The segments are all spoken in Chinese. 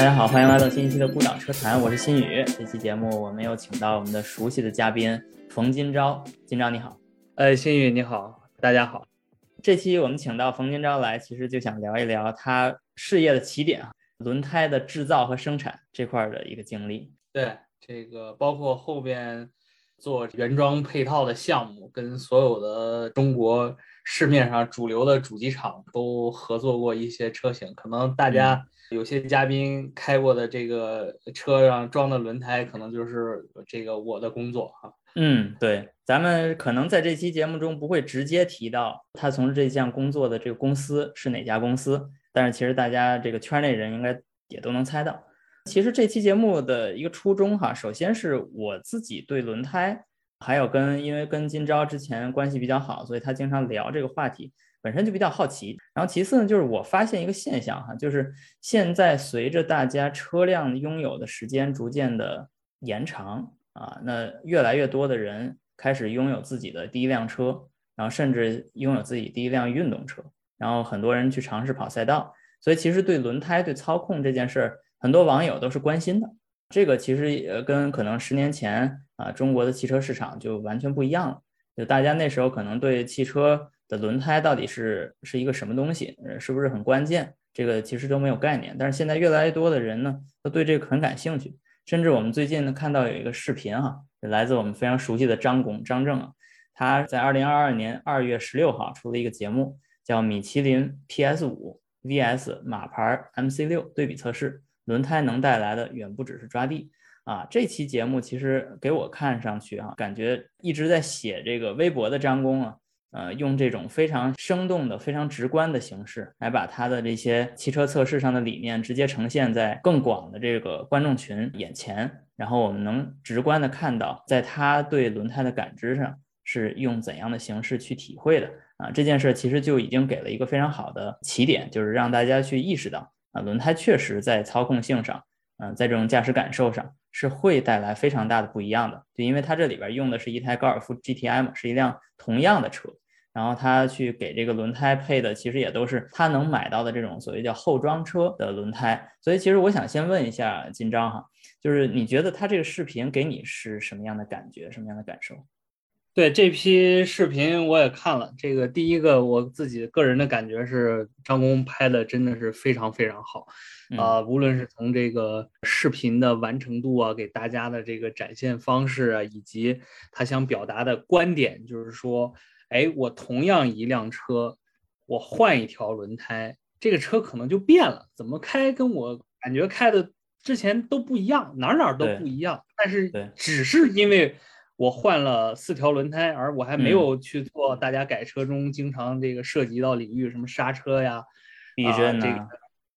大家好，欢迎来到新一期的《孤岛车谈》，我是新宇。这期节目我们又请到我们的熟悉的嘉宾冯金钊，金钊你好。哎，新宇你好，大家好。这期我们请到冯金钊来，其实就想聊一聊他事业的起点啊，轮胎的制造和生产这块的一个经历。对，这个包括后边做原装配套的项目，跟所有的中国市面上主流的主机厂都合作过一些车型，可能大家。有些嘉宾开过的这个车上装的轮胎，可能就是这个我的工作哈。嗯，对，咱们可能在这期节目中不会直接提到他从事这项工作的这个公司是哪家公司，但是其实大家这个圈内人应该也都能猜到。其实这期节目的一个初衷哈，首先是我自己对轮胎，还有跟因为跟金钊之前关系比较好，所以他经常聊这个话题。本身就比较好奇，然后其次呢，就是我发现一个现象哈，就是现在随着大家车辆拥有的时间逐渐的延长啊，那越来越多的人开始拥有自己的第一辆车，然后甚至拥有自己第一辆运动车，然后很多人去尝试跑赛道，所以其实对轮胎、对操控这件事儿，很多网友都是关心的。这个其实呃跟可能十年前啊中国的汽车市场就完全不一样了，就大家那时候可能对汽车。的轮胎到底是是一个什么东西？是不是很关键？这个其实都没有概念。但是现在越来越多的人呢，都对这个很感兴趣。甚至我们最近呢看到有一个视频哈，来自我们非常熟悉的张工张正啊，他在二零二二年二月十六号出了一个节目，叫米其林 PS 五 VS 马牌 MC 六对比测试，轮胎能带来的远不只是抓地啊。这期节目其实给我看上去哈，感觉一直在写这个微博的张工啊。呃，用这种非常生动的、非常直观的形式来把他的这些汽车测试上的理念直接呈现在更广的这个观众群眼前，然后我们能直观的看到，在他对轮胎的感知上是用怎样的形式去体会的啊？这件事其实就已经给了一个非常好的起点，就是让大家去意识到啊，轮胎确实在操控性上，嗯，在这种驾驶感受上。是会带来非常大的不一样的，就因为它这里边用的是一台高尔夫 GTI 嘛，是一辆同样的车，然后它去给这个轮胎配的其实也都是他能买到的这种所谓叫后装车的轮胎，所以其实我想先问一下金章哈，就是你觉得他这个视频给你是什么样的感觉，什么样的感受？对这批视频我也看了，这个第一个我自己个人的感觉是张工拍的真的是非常非常好。啊，无论是从这个视频的完成度啊，给大家的这个展现方式啊，以及他想表达的观点，就是说，哎，我同样一辆车，我换一条轮胎，这个车可能就变了，怎么开跟我感觉开的之前都不一样，哪哪都不一样。但是只是因为我换了四条轮胎，而我还没有去做大家改车中经常这个涉及到领域，什么刹车呀、避震啊。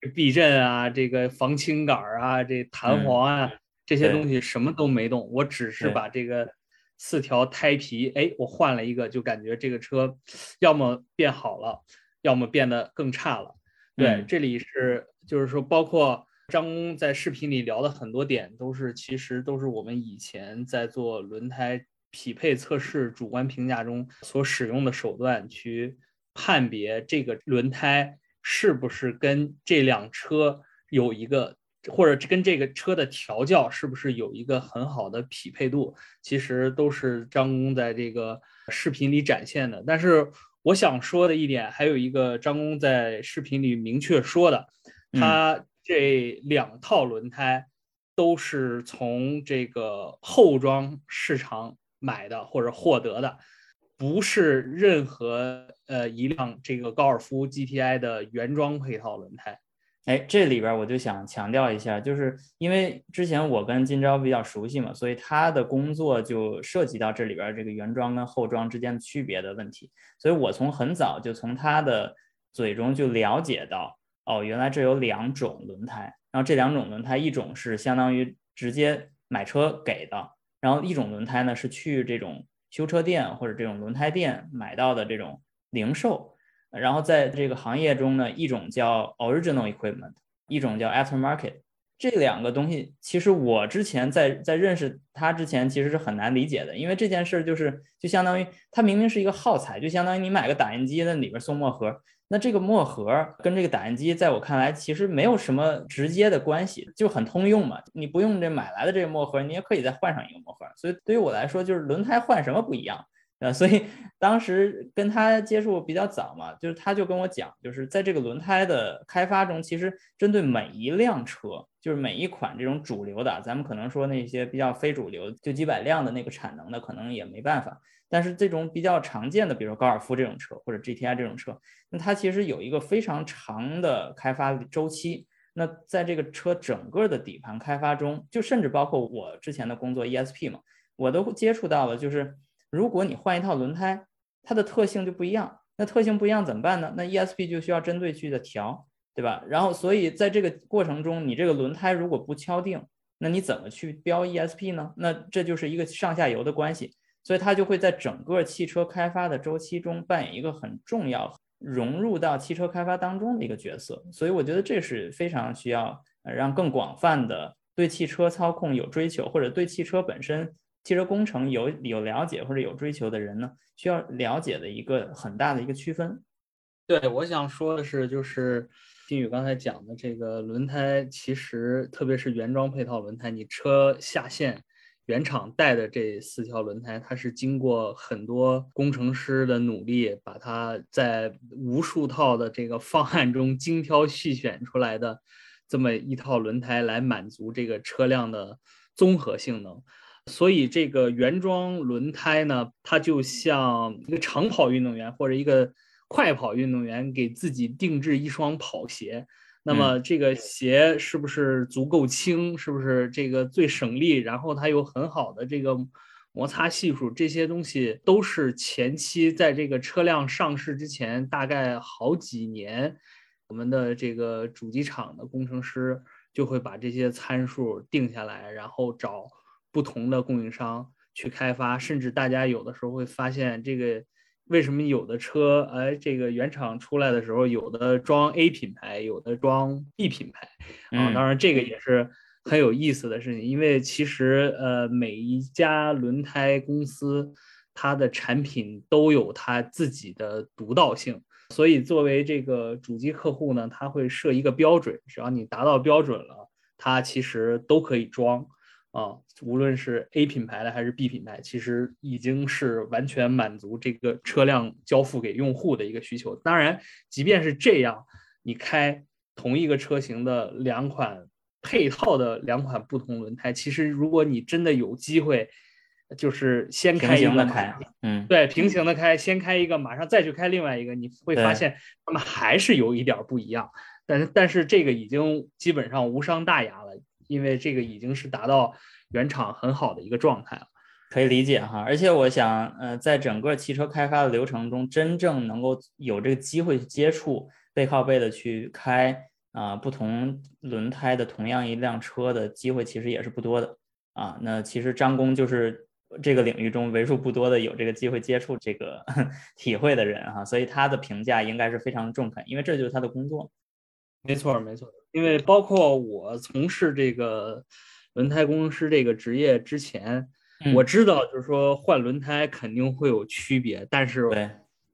避震啊，这个防倾杆啊，这弹簧啊，这些东西什么都没动，我只是把这个四条胎皮，哎，我换了一个，就感觉这个车要么变好了，要么变得更差了。对，这里是就是说，包括张工在视频里聊的很多点，都是其实都是我们以前在做轮胎匹配测试主观评价中所使用的手段，去判别这个轮胎。是不是跟这辆车有一个，或者跟这个车的调教是不是有一个很好的匹配度？其实都是张工在这个视频里展现的。但是我想说的一点，还有一个张工在视频里明确说的，他这两套轮胎都是从这个后装市场买的或者获得的。不是任何呃一辆这个高尔夫 GTI 的原装配套轮胎，哎，这里边我就想强调一下，就是因为之前我跟金钊比较熟悉嘛，所以他的工作就涉及到这里边这个原装跟后装之间区别的问题，所以我从很早就从他的嘴中就了解到，哦，原来这有两种轮胎，然后这两种轮胎，一种是相当于直接买车给的，然后一种轮胎呢是去这种。修车店或者这种轮胎店买到的这种零售，然后在这个行业中呢，一种叫 original equipment，一种叫 aftermarket。这两个东西，其实我之前在在认识它之前，其实是很难理解的，因为这件事就是就相当于它明明是一个耗材，就相当于你买个打印机，那里边送墨盒，那这个墨盒跟这个打印机，在我看来其实没有什么直接的关系，就很通用嘛。你不用这买来的这个墨盒，你也可以再换上一个墨盒。所以对于我来说，就是轮胎换什么不一样。呃，所以当时跟他接触比较早嘛，就是他就跟我讲，就是在这个轮胎的开发中，其实针对每一辆车，就是每一款这种主流的，咱们可能说那些比较非主流，就几百辆的那个产能的，可能也没办法。但是这种比较常见的，比如说高尔夫这种车或者 GTI 这种车，那它其实有一个非常长的开发周期。那在这个车整个的底盘开发中，就甚至包括我之前的工作 ESP 嘛，我都接触到了，就是。如果你换一套轮胎，它的特性就不一样。那特性不一样怎么办呢？那 ESP 就需要针对去的调，对吧？然后，所以在这个过程中，你这个轮胎如果不敲定，那你怎么去标 ESP 呢？那这就是一个上下游的关系。所以它就会在整个汽车开发的周期中扮演一个很重要、融入到汽车开发当中的一个角色。所以我觉得这是非常需要让更广泛的对汽车操控有追求，或者对汽车本身。汽车工程有有了解或者有追求的人呢，需要了解的一个很大的一个区分。对，我想说的是，就是金宇刚才讲的这个轮胎，其实特别是原装配套轮胎，你车下线原厂带的这四条轮胎，它是经过很多工程师的努力，把它在无数套的这个方案中精挑细选出来的这么一套轮胎，来满足这个车辆的综合性能。所以这个原装轮胎呢，它就像一个长跑运动员或者一个快跑运动员给自己定制一双跑鞋。那么这个鞋是不是足够轻？是不是这个最省力？然后它有很好的这个摩擦系数，这些东西都是前期在这个车辆上市之前，大概好几年，我们的这个主机厂的工程师就会把这些参数定下来，然后找。不同的供应商去开发，甚至大家有的时候会发现，这个为什么有的车，哎，这个原厂出来的时候，有的装 A 品牌，有的装 B 品牌啊。当然，这个也是很有意思的事情，因为其实呃，每一家轮胎公司它的产品都有它自己的独到性，所以作为这个主机客户呢，他会设一个标准，只要你达到标准了，它其实都可以装。啊，无论是 A 品牌的还是 B 品牌，其实已经是完全满足这个车辆交付给用户的一个需求。当然，即便是这样，你开同一个车型的两款配套的两款不同轮胎，其实如果你真的有机会，就是先开一个，开，嗯，对，平行的开，先开一个，马上再去开另外一个，你会发现他们还是有一点不一样。但是，但是这个已经基本上无伤大雅了。因为这个已经是达到原厂很好的一个状态了，可以理解哈。而且我想，呃，在整个汽车开发的流程中，真正能够有这个机会去接触背靠背的去开啊不同轮胎的同样一辆车的机会，其实也是不多的啊。那其实张工就是这个领域中为数不多的有这个机会接触这个 体会的人哈，所以他的评价应该是非常中肯，因为这就是他的工作。没错，没错。因为包括我从事这个轮胎工程师这个职业之前，我知道就是说换轮胎肯定会有区别，但是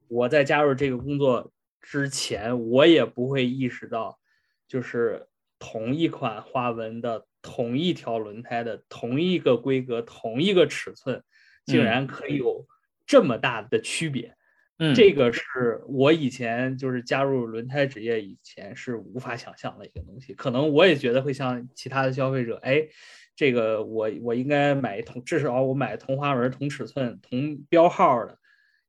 我在加入这个工作之前，我也不会意识到，就是同一款花纹的同一条轮胎的同一个规格、同一个尺寸，竟然可以有这么大的区别。嗯，这个是我以前就是加入轮胎职业以前是无法想象的一个东西。可能我也觉得会像其他的消费者，哎，这个我我应该买同至少我买同花纹、同尺寸、同标号的，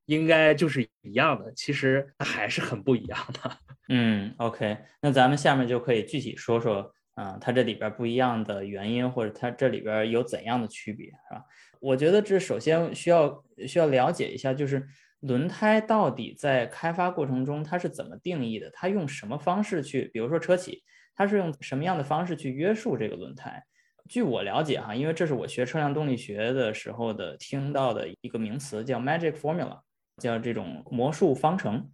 应该就是一样的。其实还是很不一样的。嗯，OK，那咱们下面就可以具体说说，啊，它这里边不一样的原因，或者它这里边有怎样的区别，是吧？我觉得这首先需要需要了解一下，就是。轮胎到底在开发过程中它是怎么定义的？它用什么方式去，比如说车企，它是用什么样的方式去约束这个轮胎？据我了解哈，因为这是我学车辆动力学的时候的听到的一个名词，叫 magic formula，叫这种魔术方程。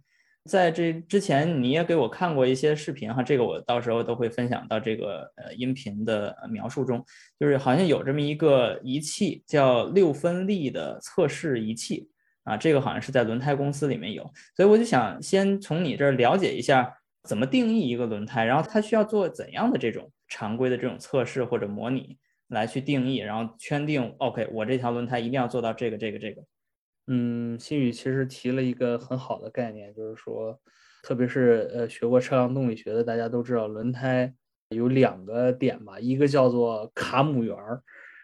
在这之前你也给我看过一些视频哈，这个我到时候都会分享到这个呃音频的描述中，就是好像有这么一个仪器叫六分力的测试仪器。啊，这个好像是在轮胎公司里面有，所以我就想先从你这儿了解一下怎么定义一个轮胎，然后它需要做怎样的这种常规的这种测试或者模拟来去定义，然后圈定 OK，我这条轮胎一定要做到这个这个这个。嗯，新宇其实提了一个很好的概念，就是说，特别是呃学过车辆动力学的，大家都知道轮胎有两个点吧，一个叫做卡姆圆儿，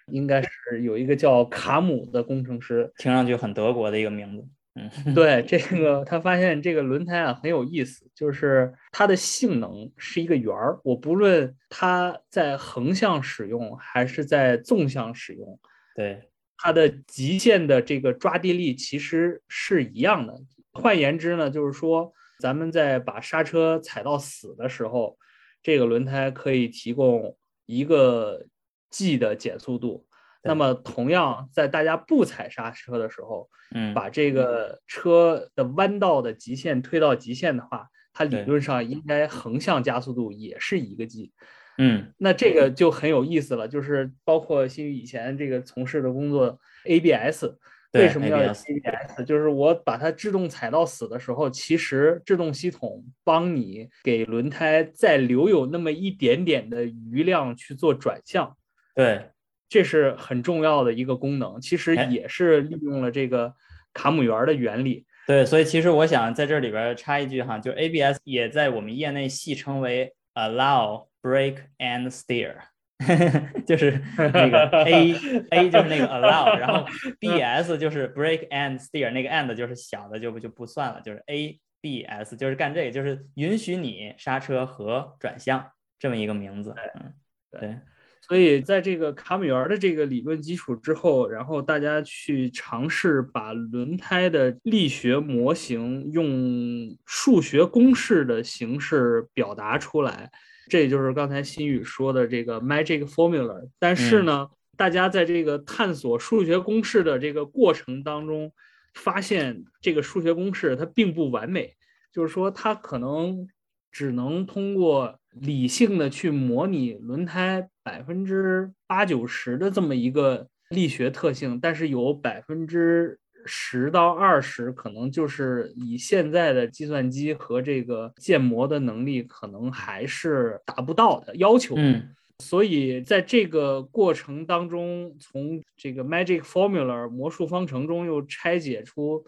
应该是有一个叫卡姆的工程师，听上去很德国的一个名字。嗯，对，这个他发现这个轮胎啊很有意思，就是它的性能是一个圆儿，我不论它在横向使用还是在纵向使用，对。它的极限的这个抓地力其实是一样的。换言之呢，就是说咱们在把刹车踩到死的时候，这个轮胎可以提供一个 G 的减速度。那么同样，在大家不踩刹车的时候，嗯，把这个车的弯道的极限推到极限的话，它理论上应该横向加速度也是一个 G。嗯，那这个就很有意思了，就是包括新宇以前这个从事的工作，ABS，为什么要 ABS？就是我把它制动踩到死的时候，其实制动系统帮你给轮胎再留有那么一点点的余量去做转向。对，这是很重要的一个功能，其实也是利用了这个卡姆圆的原理。对，所以其实我想在这里边插一句哈，就 ABS 也在我们业内戏称为 allow。Brake and steer，就是那个 A A 就是那个 allow，然后 B S 就是 brake and steer，那个 and 就是小的就不就不算了，就是 A B S 就是干这个，就是允许你刹车和转向这么一个名字。嗯，对。所以在这个卡米尔的这个理论基础之后，然后大家去尝试把轮胎的力学模型用数学公式的形式表达出来。这也就是刚才新宇说的这个 magic formula，但是呢，大家在这个探索数学公式的这个过程当中，发现这个数学公式它并不完美，就是说它可能只能通过理性的去模拟轮胎百分之八九十的这么一个力学特性，但是有百分之。十到二十，可能就是以现在的计算机和这个建模的能力，可能还是达不到的要求。嗯，所以在这个过程当中，从这个 Magic Formula 魔术方程中又拆解出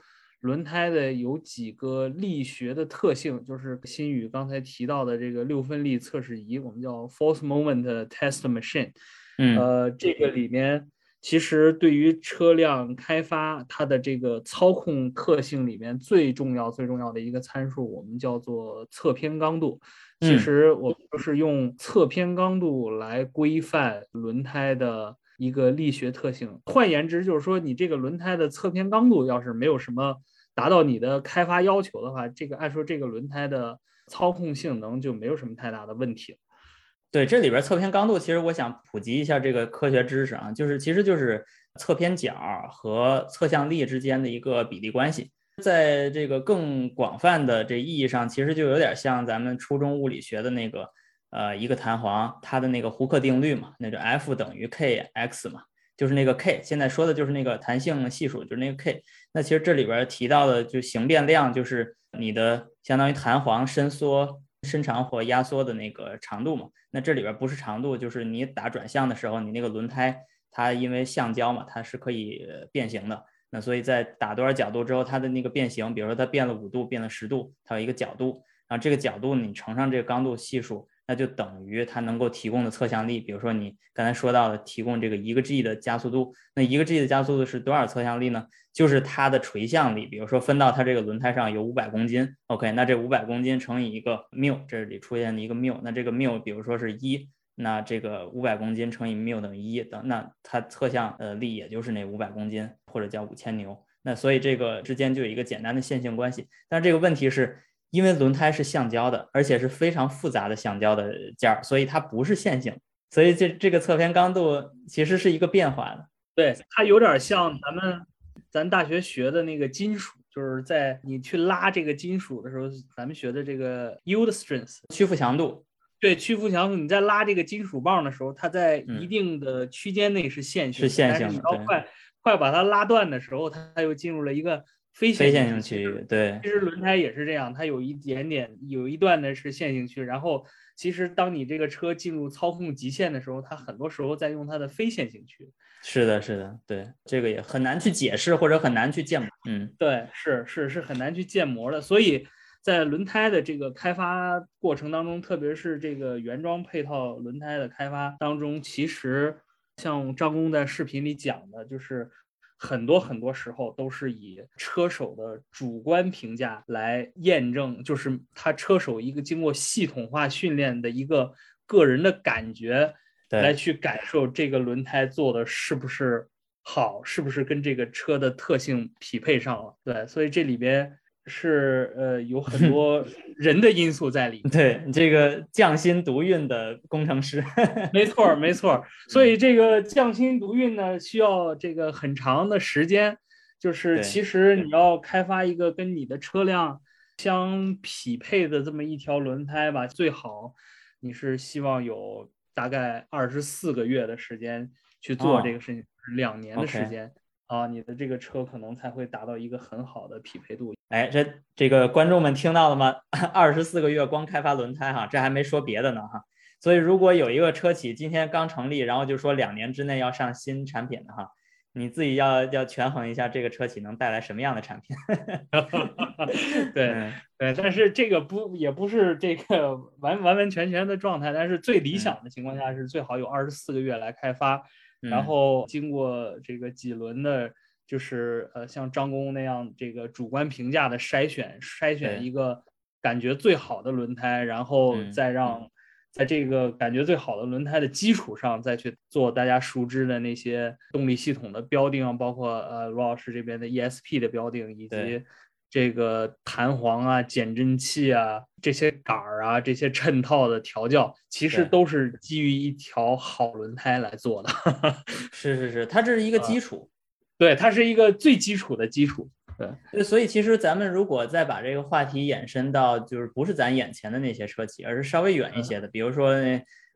轮胎的有几个力学的特性，就是新宇刚才提到的这个六分力测试仪，我们叫 Force Moment Test Machine。嗯，呃，这个里面。其实，对于车辆开发，它的这个操控特性里面最重要、最重要的一个参数，我们叫做侧偏刚度。其实，我们就是用侧偏刚度来规范轮胎的一个力学特性。换言之，就是说，你这个轮胎的侧偏刚度要是没有什么达到你的开发要求的话，这个按说这个轮胎的操控性能就没有什么太大的问题了。对，这里边侧偏刚度，其实我想普及一下这个科学知识啊，就是其实就是侧偏角和侧向力之间的一个比例关系，在这个更广泛的这意义上，其实就有点像咱们初中物理学的那个呃一个弹簧它的那个胡克定律嘛，那就 F 等于 kx 嘛，就是那个 k，现在说的就是那个弹性系数，就是那个 k。那其实这里边提到的就形变量，就是你的相当于弹簧伸缩。伸长或压缩的那个长度嘛，那这里边不是长度，就是你打转向的时候，你那个轮胎它因为橡胶嘛，它是可以变形的。那所以在打多少角度之后，它的那个变形，比如说它变了五度，变了十度，它有一个角度，然后这个角度你乘上这个刚度系数。那就等于它能够提供的侧向力，比如说你刚才说到的提供这个一个 g 的加速度，那一个 g 的加速度是多少侧向力呢？就是它的垂向力，比如说分到它这个轮胎上有五百公斤，OK，那这五百公斤乘以一个缪，这里出现的一个缪，那这个缪比如说是一，那这个五百公斤乘以缪等于一等，那它侧向呃力也就是那五百公斤或者叫五千牛，那所以这个之间就有一个简单的线性关系，但是这个问题是。因为轮胎是橡胶的，而且是非常复杂的橡胶的件儿，所以它不是线性，所以这这个侧偏刚度其实是一个变化的。对，它有点像咱们咱大学学的那个金属，就是在你去拉这个金属的时候，咱们学的这个 yield strength 屈服强度。对，屈服强度，你在拉这个金属棒的时候，它在一定的区间内是线性，是线性。你要快快把它拉断的时候，它又进入了一个。非非线性区域。对，其实轮胎也是这样，它有一点点有一段呢是线性区，然后其实当你这个车进入操控极限的时候，它很多时候在用它的非线性区。是的，是的，对，这个也很难去解释或者很难去建模。嗯，对，是是是很难去建模的，所以。在轮胎的这个开发过程当中，特别是这个原装配套轮胎的开发当中，其实像张工在视频里讲的，就是很多很多时候都是以车手的主观评价来验证，就是他车手一个经过系统化训练的一个个人的感觉，来去感受这个轮胎做的是不是好，是不是跟这个车的特性匹配上了。对，所以这里边。是呃，有很 多人的因素在里。对，这个匠心独运的工程师，没错没错。所以这个匠心独运呢，需要这个很长的时间。就是其实你要开发一个跟你的车辆相匹配的这么一条轮胎吧，最好你是希望有大概二十四个月的时间去做这个事情，两年的时间。啊，你的这个车可能才会达到一个很好的匹配度。哎，这这个观众们听到了吗？二十四个月光开发轮胎哈，这还没说别的呢哈。所以如果有一个车企今天刚成立，然后就说两年之内要上新产品的哈，你自己要要权衡一下这个车企能带来什么样的产品。对对，但是这个不也不是这个完完完全全的状态，但是最理想的情况下是最好有二十四个月来开发。然后经过这个几轮的，就是呃像张工那样这个主观评价的筛选，筛选一个感觉最好的轮胎，然后再让在这个感觉最好的轮胎的基础上，再去做大家熟知的那些动力系统的标定，包括呃罗老师这边的 ESP 的标定，以及。这个弹簧啊、减震器啊、这些杆儿啊、这些衬套的调教，其实都是基于一条好轮胎来做的。是是是，它这是一个基础，对，它是一个最基础的基础。对，所以其实咱们如果再把这个话题延伸到，就是不是咱眼前的那些车企，而是稍微远一些的，比如说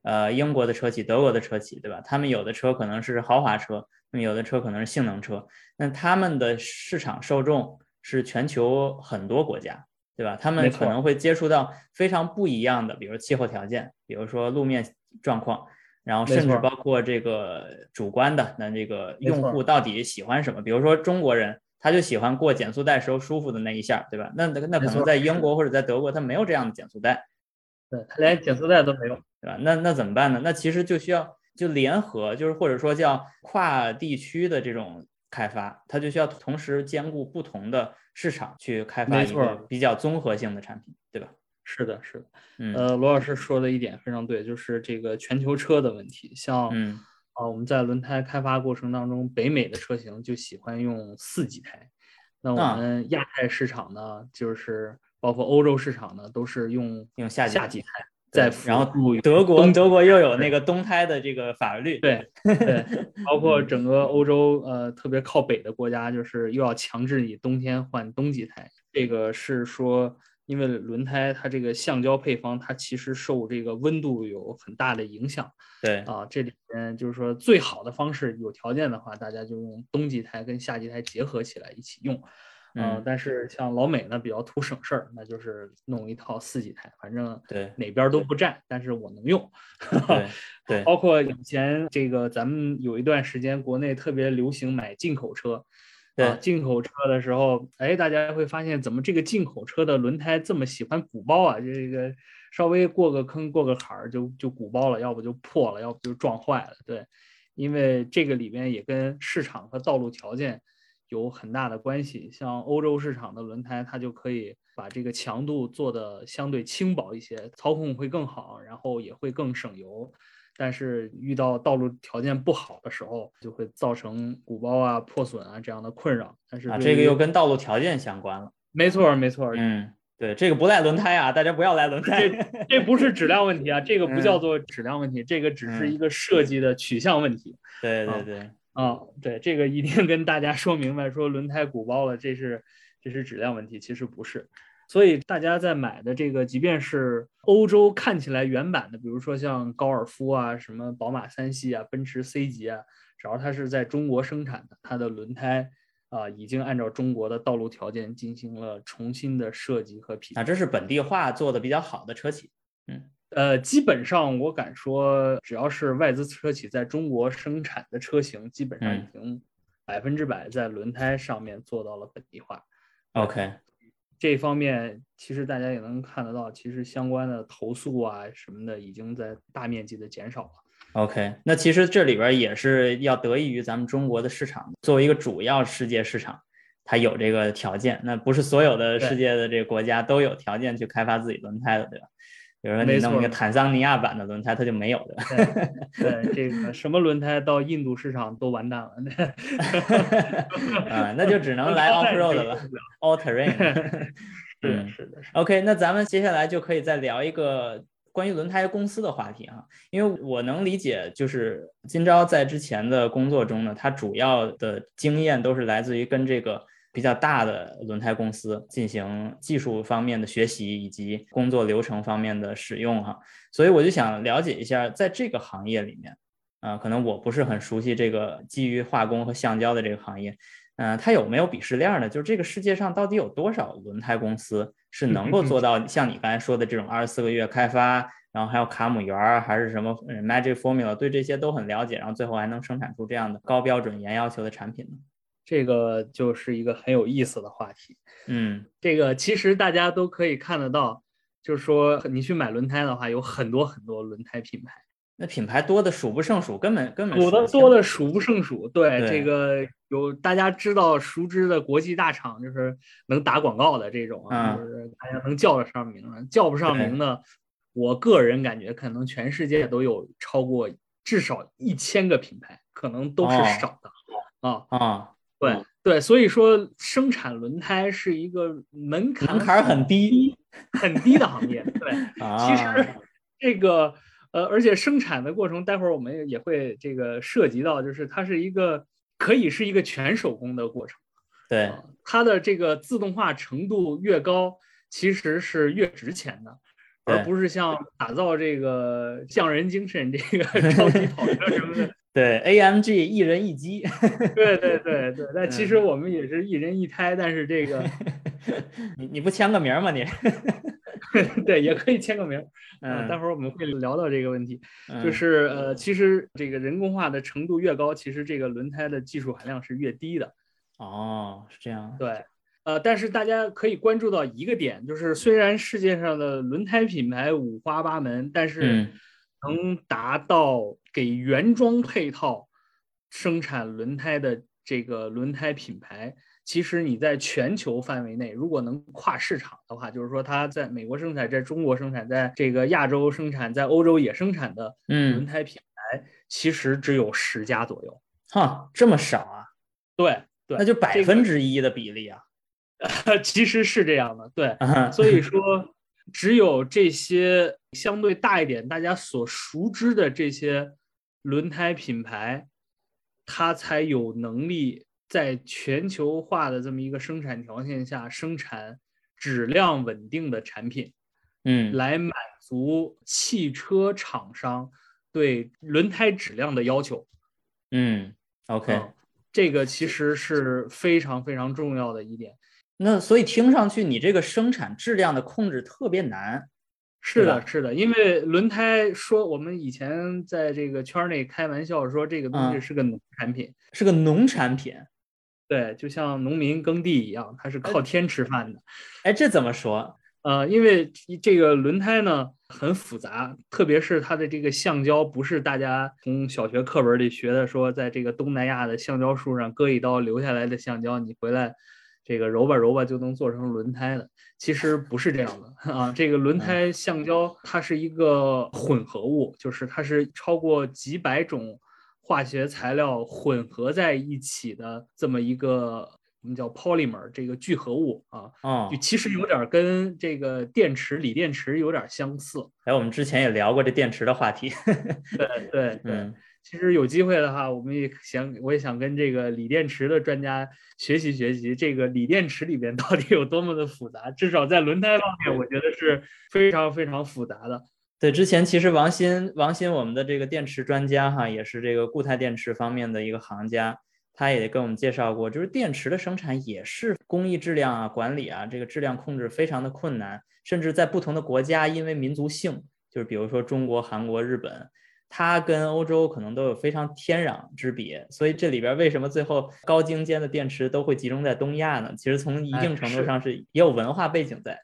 呃英国的车企、德国的车企，对吧？他们有的车可能是豪华车，那么有的车可能是性能车，那他们的市场受众。是全球很多国家，对吧？他们可能会接触到非常不一样的，比如气候条件，比如说路面状况，然后甚至包括这个主观的，那这个用户到底喜欢什么？比如说中国人他就喜欢过减速带时候舒服的那一下，对吧？那那那可能在英国或者在德国他没有这样的减速带，对他连减速带都没有，对吧？那那怎么办呢？那其实就需要就联合，就是或者说叫跨地区的这种。开发它就需要同时兼顾不同的市场去开发一个比较综合性的产品，对吧？是的，是的。呃，罗老师说的一点非常对，就是这个全球车的问题。像啊，我们在轮胎开发过程当中，北美的车型就喜欢用四级胎，那我们亚太市场呢，就是包括欧洲市场呢，都是用用下下级胎。在然后德国德国又有那个冬胎的这个法律，对对，包括整个欧洲呃特别靠北的国家，就是又要强制你冬天换冬季胎。这个是说，因为轮胎它这个橡胶配方，它其实受这个温度有很大的影响。对啊，这里边就是说最好的方式，有条件的话，大家就用冬季胎跟夏季胎结合起来一起用。嗯，但是像老美呢比较图省事儿，那就是弄一套四季胎，反正对哪边都不占，但是我能用。对，包括以前这个咱们有一段时间国内特别流行买进口车，对，进口车的时候，哎，大家会发现怎么这个进口车的轮胎这么喜欢鼓包啊？这个稍微过个坑过个坎儿就就鼓包了，要不就破了，要不就撞坏了。对，因为这个里面也跟市场和道路条件。有很大的关系，像欧洲市场的轮胎，它就可以把这个强度做的相对轻薄一些，操控会更好，然后也会更省油。但是遇到道路条件不好的时候，就会造成鼓包啊、破损啊这样的困扰。但是啊，这个又跟道路条件相关了。没错，没错。嗯，对，这个不赖轮胎啊，大家不要赖轮胎。这这不是质量问题啊，这个不叫做质量问题，这个只是一个设计的取向问题。对对对。啊，啊对，这个一定跟大家说明白，说轮胎鼓包了，这是这是质量问题，其实不是。所以大家在买的这个，即便是欧洲看起来原版的，比如说像高尔夫啊、什么宝马三系啊、奔驰 C 级啊，只要它是在中国生产的，它的轮胎啊，已经按照中国的道路条件进行了重新的设计和匹配。啊，这是本地化做的比较好的车企。嗯，呃，基本上我敢说，只要是外资车企在中国生产的车型，基本上已经百分之百在轮胎上面做到了本地化。OK，这方面其实大家也能看得到，其实相关的投诉啊什么的已经在大面积的减少了。OK，那其实这里边也是要得益于咱们中国的市场，作为一个主要世界市场，它有这个条件。那不是所有的世界的这个国家都有条件去开发自己轮胎的，对吧？比如说你弄一个坦桑尼亚版的轮胎，它就没有的。对，这个什么轮胎到印度市场都完蛋了。啊，那就只能 来 off road 了，all terrain。是是的。OK，那咱们接下来就可以再聊一个。关于轮胎公司的话题哈，因为我能理解，就是今朝在之前的工作中呢，他主要的经验都是来自于跟这个比较大的轮胎公司进行技术方面的学习以及工作流程方面的使用哈，所以我就想了解一下，在这个行业里面，啊，可能我不是很熟悉这个基于化工和橡胶的这个行业，嗯，它有没有鄙视链呢？就是这个世界上到底有多少轮胎公司？是能够做到像你刚才说的这种二十四个月开发，然后还有卡姆园儿，还是什么 Magic Formula，对这些都很了解，然后最后还能生产出这样的高标准、严要求的产品呢？这个就是一个很有意思的话题。嗯，这个其实大家都可以看得到，就是说你去买轮胎的话，有很多很多轮胎品牌。那品牌多的数不胜数，根本根本数的多的数不胜数。对这个有大家知道熟知的国际大厂，就是能打广告的这种啊，就是大家能叫得上名的，叫不上名的，我个人感觉可能全世界都有超过至少一千个品牌，可能都是少的啊啊。对对，所以说生产轮胎是一个门槛门槛很低很低的行业。对，其实这个。呃，而且生产的过程，待会儿我们也会这个涉及到，就是它是一个可以是一个全手工的过程。对，它的这个自动化程度越高，其实是越值钱的，而不是像打造这个匠人精神这个 超级跑车什么的。对，AMG 一人一机。对对对对，但其实我们也是一人一胎，但是这个，你你不签个名吗？你？对，也可以签个名。嗯，待会儿我们会聊到这个问题，就是呃，其实这个人工化的程度越高，其实这个轮胎的技术含量是越低的。哦，是这样。对，呃，但是大家可以关注到一个点，就是虽然世界上的轮胎品牌五花八门，但是能达到给原装配套生产轮胎的这个轮胎品牌。其实你在全球范围内，如果能跨市场的话，就是说它在美国生产，在中国生产，在这个亚洲生产，在欧洲也生产的轮胎品牌，其实只有十家左右。哈，这么少啊？对对，那就百分之一的比例啊。其实是这样的，对。所以说，只有这些相对大一点、大家所熟知的这些轮胎品牌，它才有能力。在全球化的这么一个生产条件下，生产质量稳定的产品，嗯，来满足汽车厂商对轮胎质量的要求。嗯，OK，这个其实是非常非常重要的一点。那所以听上去，你这个生产质量的控制特别难。是的，是的，因为轮胎说我们以前在这个圈内开玩笑说，这个东西是个农产品，是个农产品。对，就像农民耕地一样，它是靠天吃饭的。哎，这怎么说？呃，因为这个轮胎呢很复杂，特别是它的这个橡胶，不是大家从小学课本里学的，说在这个东南亚的橡胶树上割一刀留下来的橡胶，你回来这个揉吧揉吧就能做成轮胎的。其实不是这样的 啊，这个轮胎橡胶它是一个混合物，就是它是超过几百种。化学材料混合在一起的这么一个我们叫 polymer 这个聚合物啊，啊，就其实有点跟这个电池锂电池有点相似。哎，我们之前也聊过这电池的话题。对 对对，其实有机会的话，我们也想，我也想跟这个锂电池的专家学习学习，这个锂电池里边到底有多么的复杂。至少在轮胎方面，我觉得是非常非常复杂的。对，之前其实王鑫，王鑫我们的这个电池专家哈，也是这个固态电池方面的一个行家，他也跟我们介绍过，就是电池的生产也是工艺质量啊、管理啊，这个质量控制非常的困难，甚至在不同的国家，因为民族性，就是比如说中国、韩国、日本。它跟欧洲可能都有非常天壤之别，所以这里边为什么最后高精尖的电池都会集中在东亚呢？其实从一定程度上是也有文化背景在。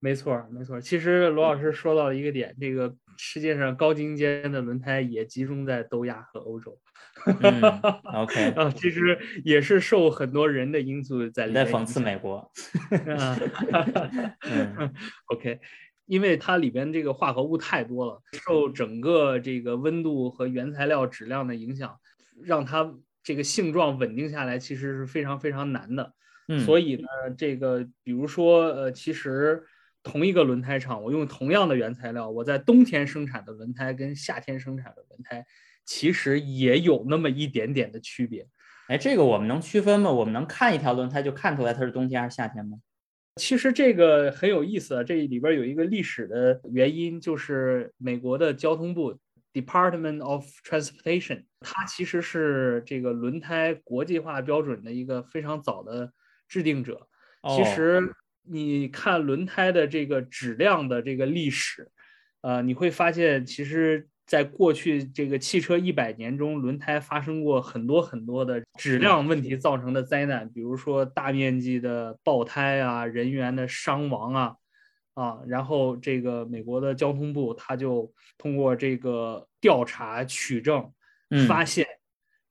没错，没错。其实罗老师说到了一个点，这个世界上高精尖的轮胎也集中在东亚和欧洲。OK 啊，其实也是受很多人的因素在里面。在讽刺美国。OK。因为它里边这个化合物太多了，受整个这个温度和原材料质量的影响，让它这个性状稳定下来，其实是非常非常难的。嗯，所以呢，这个比如说，呃，其实同一个轮胎厂，我用同样的原材料，我在冬天生产的轮胎跟夏天生产的轮胎，其实也有那么一点点的区别。哎，这个我们能区分吗？我们能看一条轮胎就看出来它是冬天还是夏天吗？其实这个很有意思啊，这里边有一个历史的原因，就是美国的交通部 Department of Transportation，它其实是这个轮胎国际化标准的一个非常早的制定者。其实你看轮胎的这个质量的这个历史，呃，你会发现其实。在过去这个汽车一百年中，轮胎发生过很多很多的质量问题造成的灾难，比如说大面积的爆胎啊，人员的伤亡啊，啊，然后这个美国的交通部他就通过这个调查取证，发现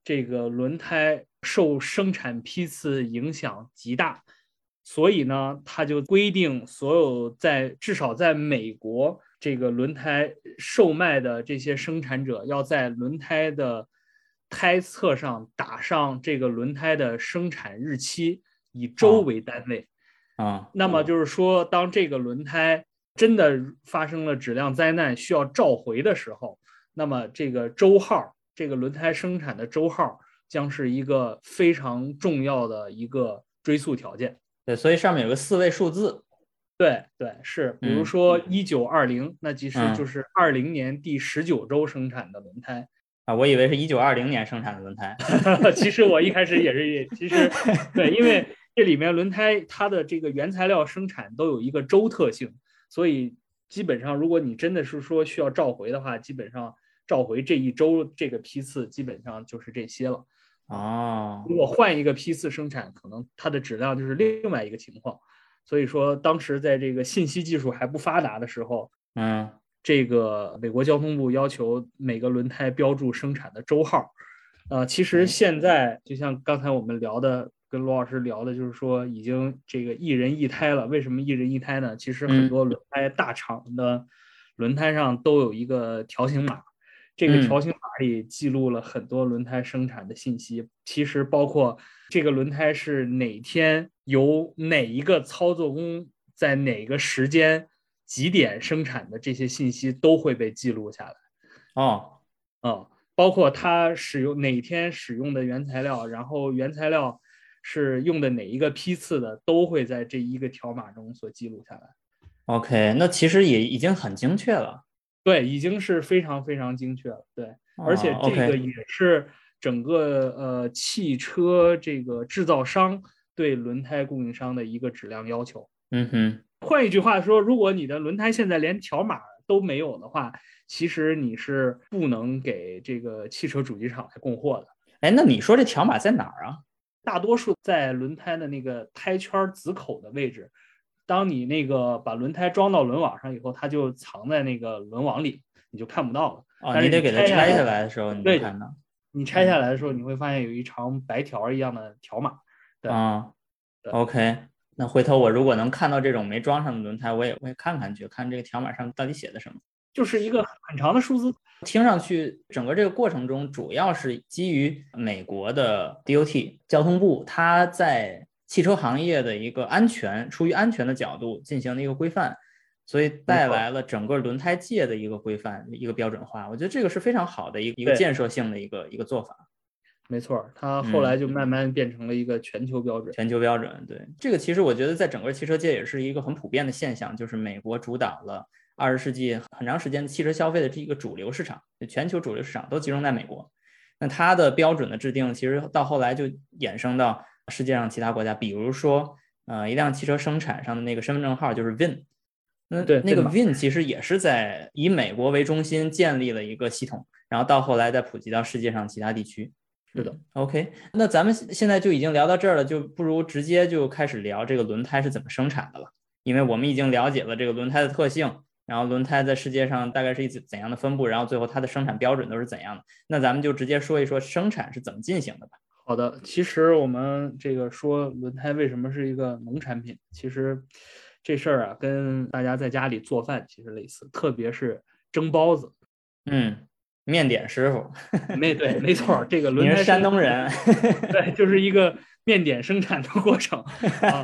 这个轮胎受生产批次影响极大，所以呢，他就规定所有在至少在美国。这个轮胎售卖的这些生产者要在轮胎的胎侧上打上这个轮胎的生产日期，以周为单位啊。那么就是说，当这个轮胎真的发生了质量灾难需要召回的时候，那么这个周号，这个轮胎生产的周号将是一个非常重要的一个追溯条件。对，所以上面有个四位数字。对对是，比如说一九二零，那其实就是二零年第十九周生产的轮胎啊，我以为是一九二零年生产的轮胎，其实我一开始也是，其实 对，因为这里面轮胎它的这个原材料生产都有一个周特性，所以基本上如果你真的是说需要召回的话，基本上召回这一周这个批次基本上就是这些了。哦，如果换一个批次生产，可能它的质量就是另外一个情况。所以说，当时在这个信息技术还不发达的时候，嗯，这个美国交通部要求每个轮胎标注生产的周号。呃，其实现在就像刚才我们聊的，跟罗老师聊的，就是说已经这个一人一胎了。为什么一人一胎呢？其实很多轮胎大厂的轮胎上都有一个条形码，这个条形码里记录了很多轮胎生产的信息，其实包括这个轮胎是哪天。由哪一个操作工在哪个时间几点生产的这些信息都会被记录下来。哦，嗯，包括它使用哪天使用的原材料，然后原材料是用的哪一个批次的，都会在这一个条码中所记录下来。OK，那其实也已经很精确了。对，已经是非常非常精确了。对，而且这个也是整个呃汽车这个制造商。对轮胎供应商的一个质量要求。嗯哼，换一句话说，如果你的轮胎现在连条码都没有的话，其实你是不能给这个汽车主机厂来供货的。哎，那你说这条码在哪儿啊？大多数在轮胎的那个胎圈子口的位置。当你那个把轮胎装到轮网上以后，它就藏在那个轮网里，你就看不到了。哦，你得给它拆下来的时候，你对看到。你拆下来的时候，你会发现有一长白条一样的条码。啊，OK，那回头我如果能看到这种没装上的轮胎，我也会看看去，看这个条码上到底写的什么，就是一个很长的数字。听上去，整个这个过程中，主要是基于美国的 DOT 交通部，它在汽车行业的一个安全，出于安全的角度进行了一个规范，所以带来了整个轮胎界的一个规范，一个标准化。我觉得这个是非常好的一个一个建设性的一个一个做法。没错，它后来就慢慢变成了一个全球标准。全球标准，对这个其实我觉得在整个汽车界也是一个很普遍的现象，就是美国主导了二十世纪很长时间的汽车消费的这一个主流市场，全球主流市场都集中在美国。那它的标准的制定，其实到后来就衍生到世界上其他国家，比如说，呃，一辆汽车生产上的那个身份证号就是 VIN，那对那个 VIN 其实也是在以美国为中心建立了一个系统，然后到后来再普及到世界上其他地区。是的，OK，那咱们现在就已经聊到这儿了，就不如直接就开始聊这个轮胎是怎么生产的了，因为我们已经了解了这个轮胎的特性。然后轮胎在世界上大概是一怎怎样的分布？然后最后它的生产标准都是怎样的？那咱们就直接说一说生产是怎么进行的吧。好的，其实我们这个说轮胎为什么是一个农产品，其实这事儿啊跟大家在家里做饭其实类似，特别是蒸包子。嗯，面点师傅。没对，没错，这个 轮胎。你是山东人。对，就是一个面点生产的过程 啊。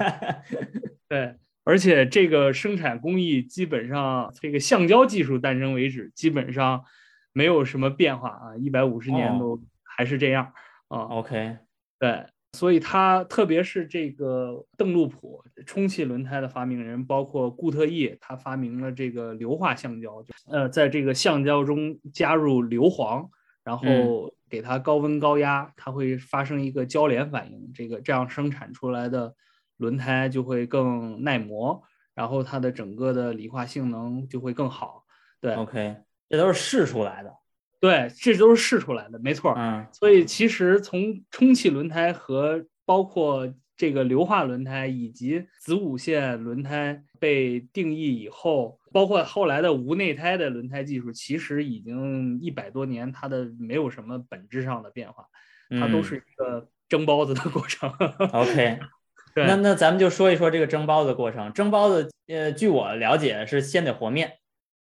对。而且这个生产工艺基本上，这个橡胶技术诞生为止，基本上没有什么变化啊，一百五十年都还是这样啊。OK，对，所以他特别是这个邓禄普充气轮胎的发明人，包括固特异，他发明了这个硫化橡胶，呃，在这个橡胶中加入硫磺，然后给它高温高压，它会发生一个交联反应，这个这样生产出来的。轮胎就会更耐磨，然后它的整个的理化性能就会更好。对，OK，这都是试出来的。对，这都是试出来的，没错。嗯，所以其实从充气轮胎和包括这个硫化轮胎以及子午线轮胎被定义以后，包括后来的无内胎的轮胎技术，其实已经一百多年，它的没有什么本质上的变化，它都是一个蒸包子的过程。OK。那那咱们就说一说这个蒸包子的过程。蒸包子，呃，据我了解是先得和面。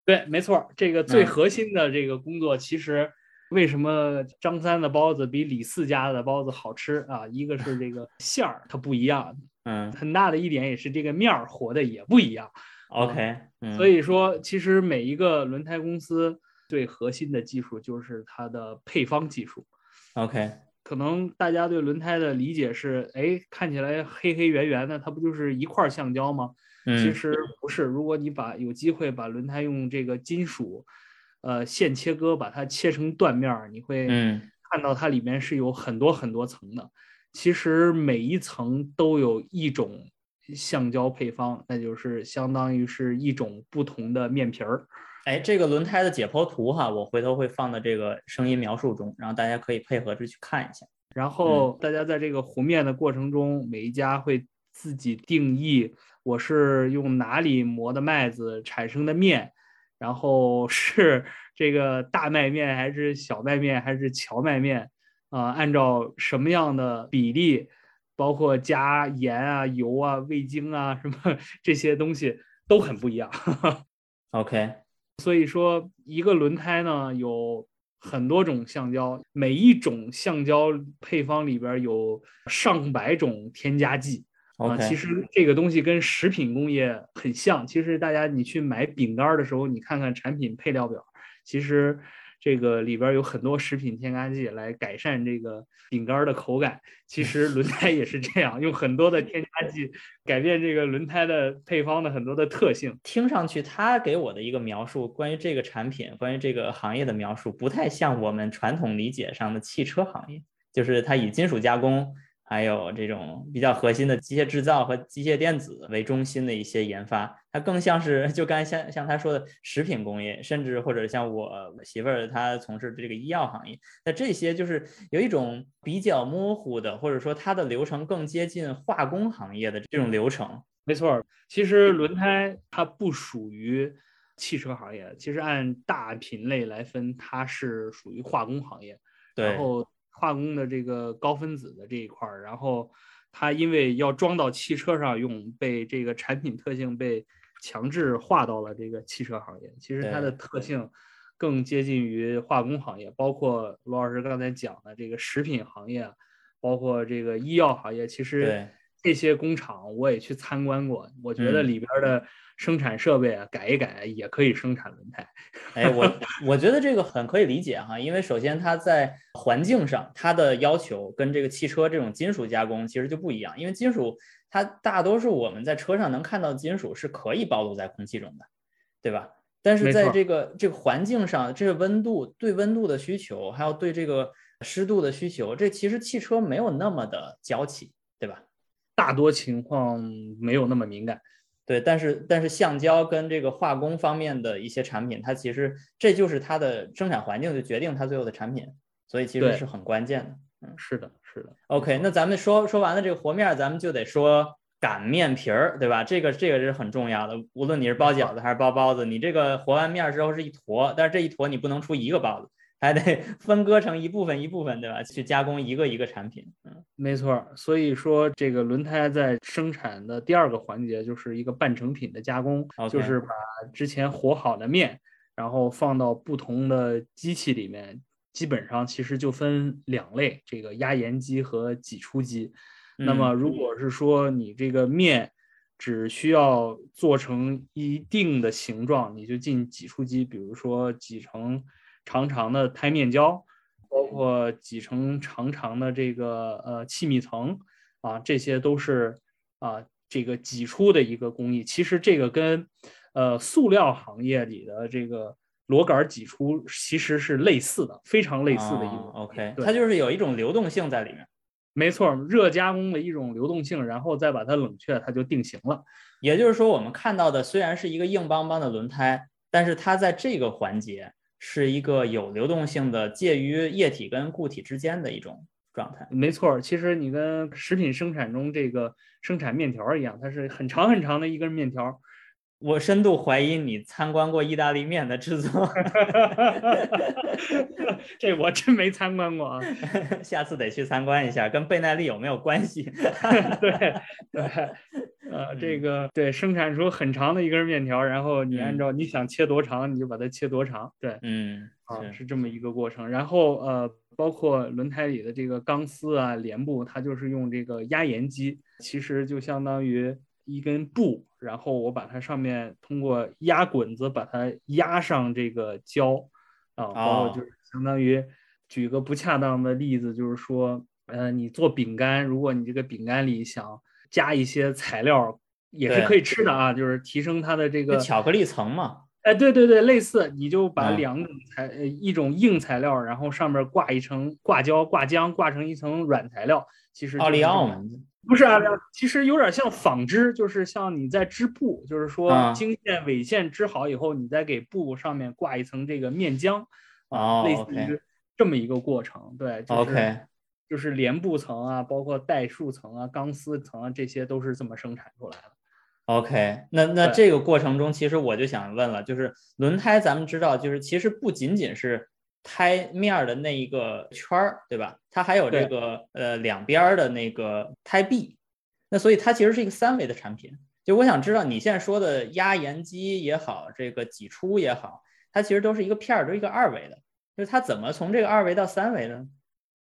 对，没错，这个最核心的这个工作，其实为什么张三的包子比李四家的包子好吃啊？一个是这个馅儿它不一样，嗯，很大的一点也是这个面儿和的也不一样。OK，所以说其实每一个轮胎公司最核心的技术就是它的配方技术。OK。可能大家对轮胎的理解是，哎，看起来黑黑圆圆的，它不就是一块橡胶吗？其实不是。如果你把有机会把轮胎用这个金属，呃，线切割把它切成断面，你会看到它里面是有很多很多层的。其实每一层都有一种橡胶配方，那就是相当于是一种不同的面皮儿。哎，这个轮胎的解剖图哈，我回头会放到这个声音描述中，然后大家可以配合着去看一下。然后大家在这个和面的过程中，每一家会自己定义我是用哪里磨的麦子产生的面，然后是 这个大麦面还是小麦面还是荞麦面啊？按照什么样的比例，包括加盐啊、油啊、味精啊什么这些东西都很不一样。OK。所以说，一个轮胎呢有很多种橡胶，每一种橡胶配方里边有上百种添加剂啊。其实这个东西跟食品工业很像。其实大家你去买饼干的时候，你看看产品配料表，其实。这个里边有很多食品添加剂来改善这个饼干的口感。其实轮胎也是这样，用很多的添加剂改变这个轮胎的配方的很多的特性。听上去，他给我的一个描述，关于这个产品，关于这个行业的描述，不太像我们传统理解上的汽车行业，就是它以金属加工。还有这种比较核心的机械制造和机械电子为中心的一些研发，它更像是 就刚才像像他说的食品工业，甚至或者像我媳妇儿她从事的这个医药行业，那这些就是有一种比较模糊的，或者说它的流程更接近化工行业的这种流程。没错，其实轮胎它不属于汽车行业，其实按大品类来分，它是属于化工行业。对。然后。化工的这个高分子的这一块儿，然后它因为要装到汽车上用，被这个产品特性被强制划到了这个汽车行业。其实它的特性更接近于化工行业，包括罗老师刚才讲的这个食品行业，包括这个医药行业。其实这些工厂我也去参观过，我觉得里边的。生产设备啊，改一改也可以生产轮胎。哎，我我觉得这个很可以理解哈，因为首先它在环境上，它的要求跟这个汽车这种金属加工其实就不一样。因为金属它大多数我们在车上能看到的金属是可以暴露在空气中的，对吧？但是在这个这个环境上，这个温度对温度的需求，还有对这个湿度的需求，这其实汽车没有那么的娇气，对吧？大多情况没有那么敏感。对，但是但是橡胶跟这个化工方面的一些产品，它其实这就是它的生产环境就决定它最后的产品，所以其实是很关键的。嗯，是的，是的。OK，那咱们说说完了这个和面，咱们就得说擀面皮儿，对吧？这个这个是很重要的。无论你是包饺子还是包包子，你这个和完面之后是一坨，但是这一坨你不能出一个包子。还得 分割成一部分一部分，对吧？去加工一个一个产品。嗯，没错。所以说，这个轮胎在生产的第二个环节就是一个半成品的加工，就是把之前和好的面，然后放到不同的机器里面。基本上其实就分两类，这个压延机和挤出机。那么，如果是说你这个面只需要做成一定的形状，你就进挤出机，比如说挤成。长长的胎面胶，包括挤成长长的这个呃气密层啊，这些都是啊这个挤出的一个工艺。其实这个跟呃塑料行业里的这个螺杆挤出其实是类似的，非常类似的一种。OK，它就是有一种流动性在里面。没错，热加工的一种流动性，然后再把它冷却，它就定型了。也就是说，我们看到的虽然是一个硬邦邦的轮胎，但是它在这个环节。是一个有流动性的，介于液体跟固体之间的一种状态。没错，其实你跟食品生产中这个生产面条一样，它是很长很长的一根面条。我深度怀疑你参观过意大利面的制作，这我真没参观过啊，下次得去参观一下，跟贝耐力有没有关系？对对，呃，这个对，生产出很长的一根面条，然后你按照你想切多长，你就把它切多长。对，嗯，啊，是这么一个过程。然后呃，包括轮胎里的这个钢丝啊、帘布，它就是用这个压延机，其实就相当于。一根布，然后我把它上面通过压滚子把它压上这个胶，啊，然后就是相当于举个不恰当的例子，就是说，呃，你做饼干，如果你这个饼干里想加一些材料，也是可以吃的啊，就是提升它的这个巧克力层嘛。哎，对对对，类似，你就把两种材，一种硬材料，然后上面挂一层挂胶、挂浆，挂成一层软材料，其实奥利奥嘛。不是啊，其实有点像纺织，就是像你在织布，就是说经线、纬线织好以后，你再给布上面挂一层这个面浆啊，类似于这么一个过程。对，OK，就是连布层啊，包括带束层啊、钢丝层啊，这些都是这么生产出来的。OK，那那这个过程中，其实我就想问了，就是轮胎，咱们知道，就是其实不仅仅是。胎面的那一个圈儿，对吧？它还有这个呃两边的那个胎壁，那所以它其实是一个三维的产品。就我想知道你现在说的压延机也好，这个挤出也好，它其实都是一个片儿，都是一个二维的。就是它怎么从这个二维到三维的？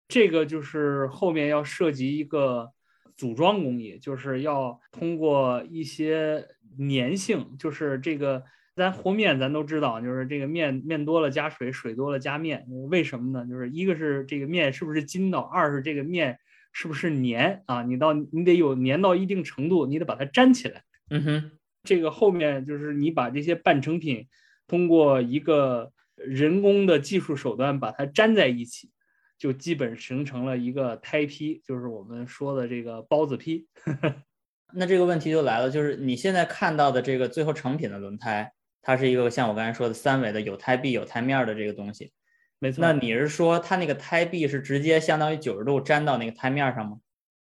这个就是后面要涉及一个组装工艺，就是要通过一些粘性，就是这个。咱和面，咱都知道，就是这个面面多了加水，水多了加面，为什么呢？就是一个是这个面是不是筋道，二是这个面是不是粘啊？你到你得有粘到一定程度，你得把它粘起来。嗯哼，这个后面就是你把这些半成品通过一个人工的技术手段把它粘在一起，就基本形成了一个胎坯，就是我们说的这个包子坯。那这个问题就来了，就是你现在看到的这个最后成品的轮胎。它是一个像我刚才说的三维的有胎壁有胎面的这个东西，没错。那你是说它那个胎壁是直接相当于九十度粘到那个胎面上吗？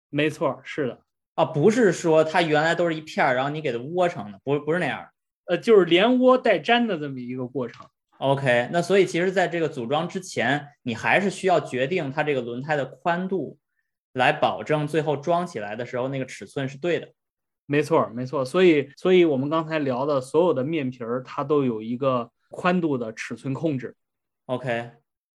没错，是的。啊，不是说它原来都是一片儿，然后你给它窝成的，不不是那样。呃，就是连窝带粘的这么一个过程。OK，那所以其实在这个组装之前，你还是需要决定它这个轮胎的宽度，来保证最后装起来的时候那个尺寸是对的。没错，没错，所以，所以我们刚才聊的所有的面皮儿，它都有一个宽度的尺寸控制。OK，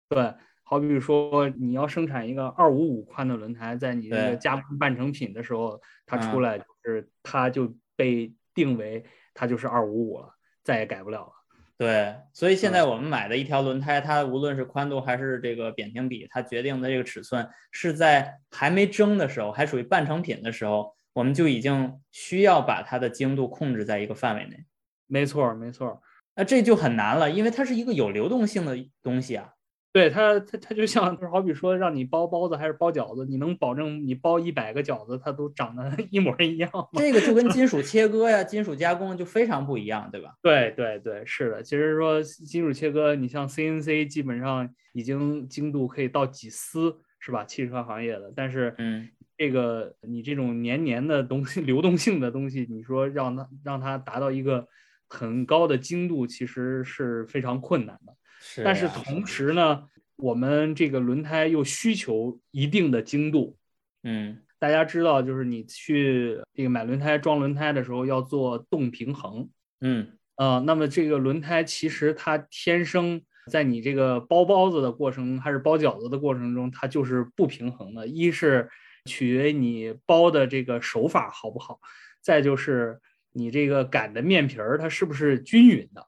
对，好比说你要生产一个二五五宽的轮胎，在你这个加工半成品的时候，它出来就是它就被定为它就是二五五了，再也改不了了。对，所以现在我们买的一条轮胎，它无论是宽度还是这个扁平比，它决定的这个尺寸是在还没蒸的时候，还属于半成品的时候。我们就已经需要把它的精度控制在一个范围内，没错没错。那这就很难了，因为它是一个有流动性的东西啊。对它，它它就像就好比说让你包包子还是包饺子，你能保证你包一百个饺子它都长得 一模一样吗？这个就跟 金属切割呀、金属加工就非常不一样，对吧？对对对，是的。其实说金属切割，你像 CNC 基本上已经精度可以到几丝，是吧？汽车行业的，但是嗯，这个你这种黏黏的东西、流动性的东西，你说让它让它达到一个很高的精度，其实是非常困难的。是。但是同时呢，我们这个轮胎又需求一定的精度。嗯，大家知道，就是你去这个买轮胎、装轮胎的时候要做动平衡。嗯，呃，那么这个轮胎其实它天生在你这个包包子的过程还是包饺子的过程中，它就是不平衡的。一是取决于你包的这个手法好不好，再就是你这个擀的面皮儿它是不是均匀的。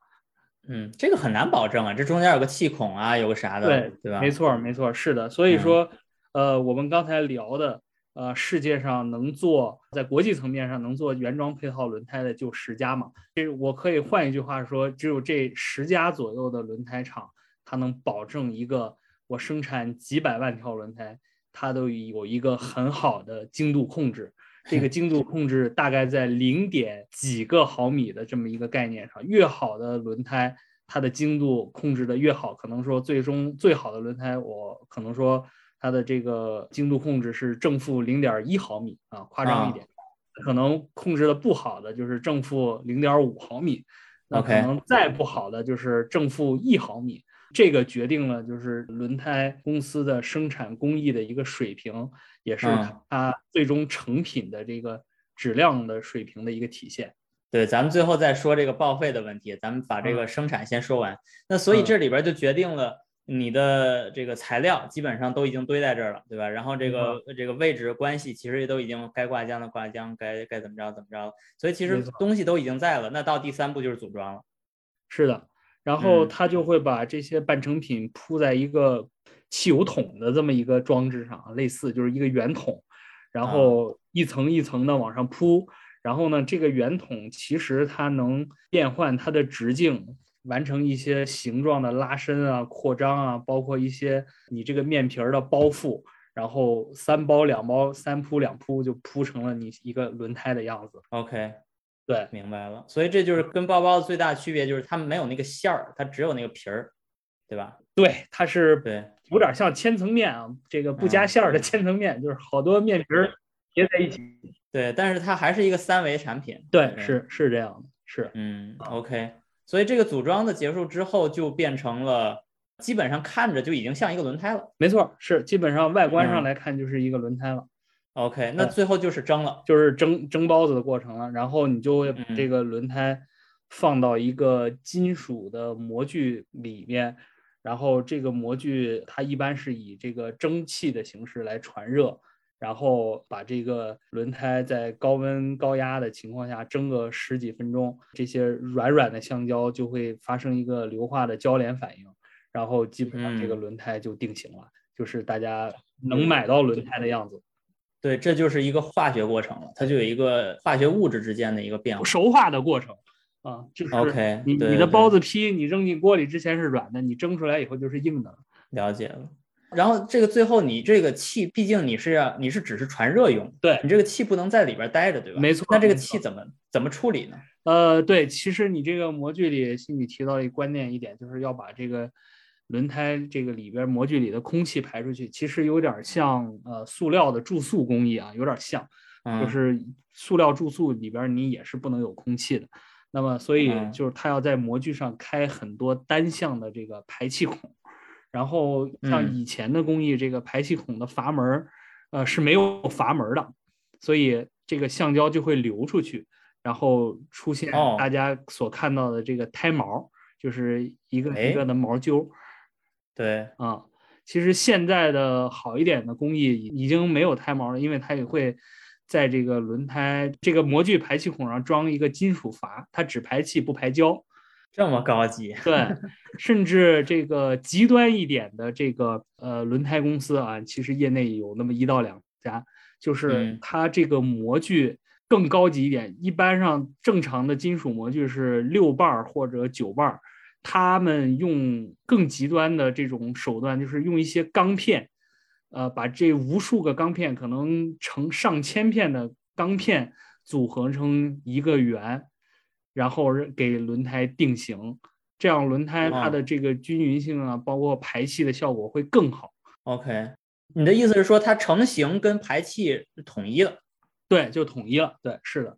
嗯，这个很难保证啊，这中间有个气孔啊，有个啥的，对对吧？没错，没错，是的。所以说，呃，我们刚才聊的，呃，世界上能做在国际层面上能做原装配套轮胎的就十家嘛。这我可以换一句话说，只有这十家左右的轮胎厂，它能保证一个我生产几百万条轮胎，它都有一个很好的精度控制。这个精度控制大概在零点几个毫米的这么一个概念上，越好的轮胎，它的精度控制的越好。可能说最终最好的轮胎，我可能说它的这个精度控制是正负零点一毫米啊，夸张一点。可能控制的不好的就是正负零点五毫米，那可能再不好的就是正负一毫米。这个决定了就是轮胎公司的生产工艺的一个水平。也是它最终成品的这个质量的水平的一个体现。对，咱们最后再说这个报废的问题，咱们把这个生产先说完。那所以这里边就决定了你的这个材料基本上都已经堆在这儿了，对吧？然后这个这个位置关系其实也都已经该挂浆的挂浆，该该怎么着怎么着。所以其实东西都已经在了。那到第三步就是组装了。是的，然后他就会把这些半成品铺在一个。汽油桶的这么一个装置上，类似就是一个圆筒，然后一层一层的往上铺，然后呢，这个圆筒其实它能变换它的直径，完成一些形状的拉伸啊、扩张啊，包括一些你这个面皮儿的包覆，然后三包两包、三铺两铺就铺成了你一个轮胎的样子。OK，对，明白了。所以这就是跟包包的最大区别，就是它没有那个馅儿，它只有那个皮儿，对吧？对，它是对。有点像千层面啊，这个不加馅儿的千层面，就是好多面皮儿叠在一起。对，但是它还是一个三维产品。对，是是这样的，是。嗯，OK。所以这个组装的结束之后，就变成了基本上看着就已经像一个轮胎了。没错，是基本上外观上来看就是一个轮胎了。OK，那最后就是蒸了，就是蒸蒸包子的过程了。然后你就会把这个轮胎放到一个金属的模具里面。然后这个模具它一般是以这个蒸汽的形式来传热，然后把这个轮胎在高温高压的情况下蒸个十几分钟，这些软软的橡胶就会发生一个硫化的交联反应，然后基本上这个轮胎就定型了，就是大家能买到轮胎的样子。对，这就是一个化学过程了，它就有一个化学物质之间的一个变化，熟化的过程。啊，就是 OK，你你的包子坯，你扔进锅里之前是软的，你蒸出来以后就是硬的了。了解了。然后这个最后你这个气，毕竟你是要你是只是传热用，对你这个气不能在里边待着，对吧？没错。那这个气怎么怎么处理呢？呃，对，其实你这个模具里，心里提到一个关键一点，就是要把这个轮胎这个里边模具里的空气排出去。其实有点像呃塑料的注塑工艺啊，有点像，就是塑料注塑里边你也是不能有空气的。那么，所以就是它要在模具上开很多单向的这个排气孔，然后像以前的工艺，这个排气孔的阀门，呃是没有阀门的，所以这个橡胶就会流出去，然后出现大家所看到的这个胎毛，就是一个一个的毛揪。对，啊，其实现在的好一点的工艺已经没有胎毛了，因为它也会。在这个轮胎这个模具排气孔上装一个金属阀，它只排气不排胶，这么高级。对，甚至这个极端一点的这个呃轮胎公司啊，其实业内有那么一到两家，就是它这个模具更高级一点。一般上正常的金属模具是六瓣或者九瓣，他们用更极端的这种手段，就是用一些钢片，呃，把这无数个钢片，可能成上千片的钢片组合成一个圆，然后给轮胎定型，这样轮胎它的这个均匀性啊，包括排气的效果会更好。OK，你的意思是说它成型跟排气统一了？对，就统一了。对，是的。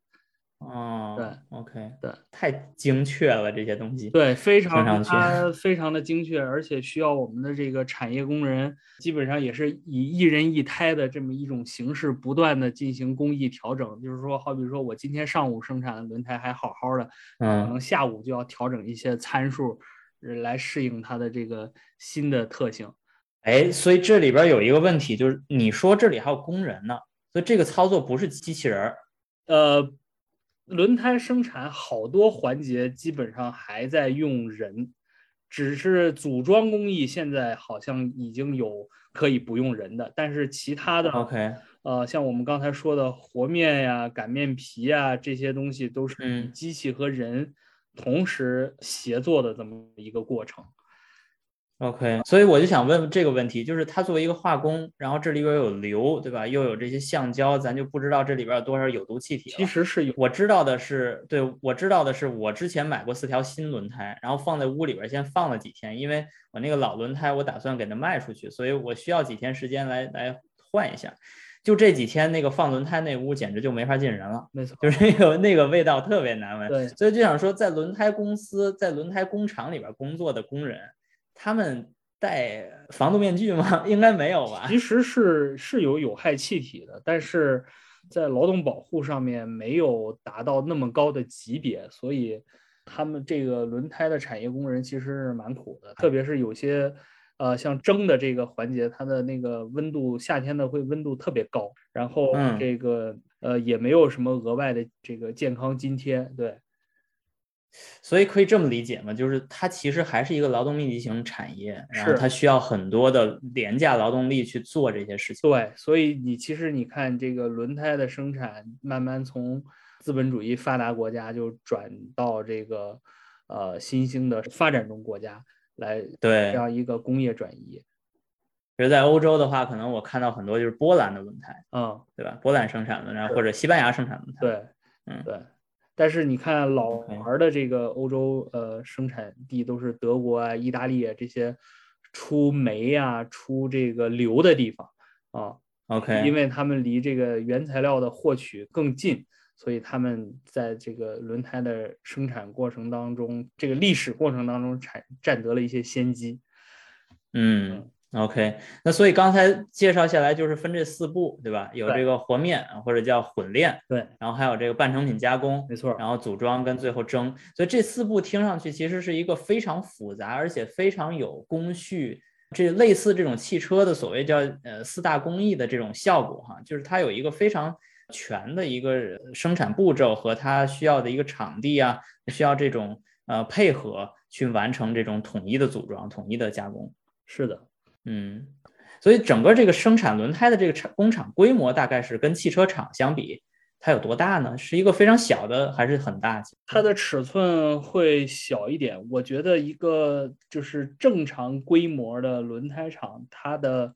哦，对，OK，对，太精确了这些东西，对，非常它非常的精确，而且需要我们的这个产业工人，基本上也是以一人一胎的这么一种形式，不断的进行工艺调整。就是说，好比说我今天上午生产的轮胎还好好的，嗯，可能下午就要调整一些参数，来适应它的这个新的特性。哎，所以这里边有一个问题，就是你说这里还有工人呢，所以这个操作不是机器人儿，呃。轮胎生产好多环节基本上还在用人，只是组装工艺现在好像已经有可以不用人的，但是其他的，OK，呃，像我们刚才说的和面呀、擀面皮呀这些东西，都是机器和人同时协作的这么一个过程。OK，所以我就想问这个问题，就是它作为一个化工，然后这里边有硫，对吧？又有这些橡胶，咱就不知道这里边有多少有毒气体。其实是有，我知道的是，对我知道的是，我之前买过四条新轮胎，然后放在屋里边先放了几天，因为我那个老轮胎我打算给它卖出去，所以我需要几天时间来来换一下。就这几天，那个放轮胎那屋简直就没法进人了，没错，就是那个那个味道特别难闻。对，所以就想说，在轮胎公司在轮胎工厂里边工作的工人。他们戴防毒面具吗？应该没有吧。其实是是有有害气体的，但是在劳动保护上面没有达到那么高的级别，所以他们这个轮胎的产业工人其实是蛮苦的。特别是有些呃像蒸的这个环节，它的那个温度夏天的会温度特别高，然后这个呃也没有什么额外的这个健康津贴，对。所以可以这么理解吗？就是它其实还是一个劳动密集型产业，然后它需要很多的廉价劳动力去做这些事情。对，所以你其实你看这个轮胎的生产，慢慢从资本主义发达国家就转到这个呃新兴的发展中国家来，对这样一个工业转移。比如在欧洲的话，可能我看到很多就是波兰的轮胎，嗯，对吧？波兰生产的，然后或者西班牙生产轮胎，对，嗯，对。但是你看老牌的这个欧洲呃生产地都是德国啊、意大利啊这些出煤啊、出这个硫的地方啊。OK，因为他们离这个原材料的获取更近，所以他们在这个轮胎的生产过程当中，这个历史过程当中产占得了一些先机。嗯。OK，那所以刚才介绍下来就是分这四步，对吧？有这个和面或者叫混炼，对，然后还有这个半成品加工，没错，然后组装跟最后蒸，所以这四步听上去其实是一个非常复杂而且非常有工序，这类似这种汽车的所谓叫呃四大工艺的这种效果哈，就是它有一个非常全的一个生产步骤和它需要的一个场地啊，需要这种呃配合去完成这种统一的组装、统一的加工，是的。嗯，所以整个这个生产轮胎的这个厂工厂规模大概是跟汽车厂相比，它有多大呢？是一个非常小的，还是很大？它的尺寸会小一点。我觉得一个就是正常规模的轮胎厂，它的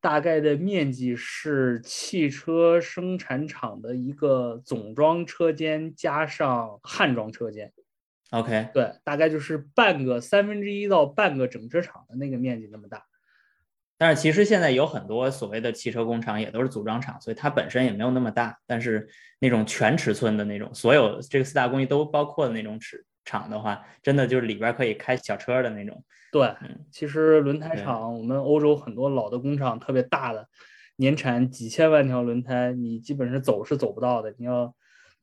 大概的面积是汽车生产厂的一个总装车间加上焊装车间。OK，对，大概就是半个三分之一到半个整车厂的那个面积那么大。但是其实现在有很多所谓的汽车工厂也都是组装厂，所以它本身也没有那么大。但是那种全尺寸的那种，所有这个四大工艺都包括的那种尺厂的话，真的就是里边可以开小车的那种。对，嗯，其实轮胎厂，我们欧洲很多老的工厂特别大的，年产几千万条轮胎，你基本是走是走不到的，你要。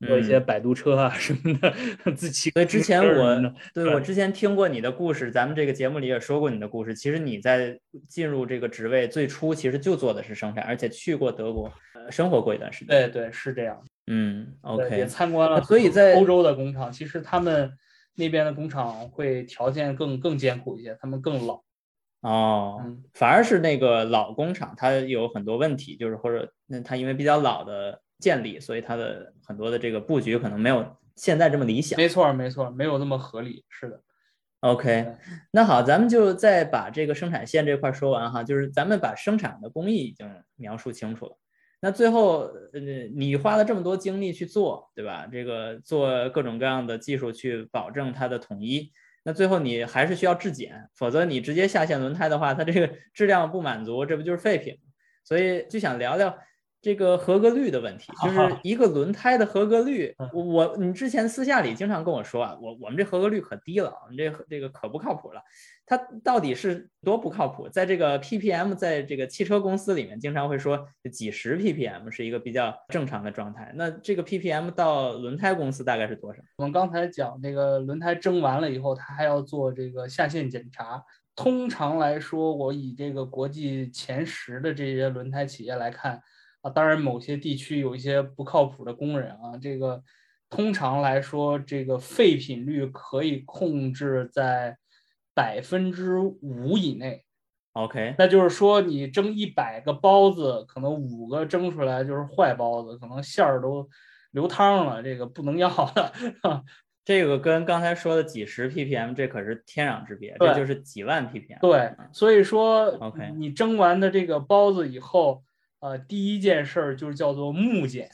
做一些摆渡车啊什么的，自己。所以之前我对我之前听过你的故事，咱们这个节目里也说过你的故事。其实你在进入这个职位最初，其实就做的是生产，而且去过德国生活过一段时间。对对，是这样。嗯，OK。也参观了，所以在欧洲的工厂，其实他们那边的工厂会条件更更艰苦一些，他们更老。哦，反而是那个老工厂，它有很多问题，就是或者那它因为比较老的。建立，所以它的很多的这个布局可能没有现在这么理想。没错，没错，没有那么合理。是的。OK，那好，咱们就再把这个生产线这块说完哈，就是咱们把生产的工艺已经描述清楚了。那最后，呃，你花了这么多精力去做，对吧？这个做各种各样的技术去保证它的统一。那最后你还是需要质检，否则你直接下线轮胎的话，它这个质量不满足，这不就是废品？所以就想聊聊。这个合格率的问题，就是一个轮胎的合格率。我你之前私下里经常跟我说啊，我我们这合格率可低了，我们这这个可不靠谱了。它到底是多不靠谱？在这个 ppm，在这个汽车公司里面，经常会说几十 ppm 是一个比较正常的状态。那这个 ppm 到轮胎公司大概是多少？我们刚才讲那个轮胎蒸完了以后，它还要做这个下线检查。通常来说，我以这个国际前十的这些轮胎企业来看。当然，某些地区有一些不靠谱的工人啊。这个通常来说，这个废品率可以控制在百分之五以内。OK，那就是说，你蒸一百个包子，可能五个蒸出来就是坏包子，可能馅儿都流汤了，这个不能要的。这个跟刚才说的几十 ppm，这可是天壤之别，这就是几万 ppm。对，所以说，OK，你蒸完的这个包子以后。呃，第一件事儿就是叫做木检，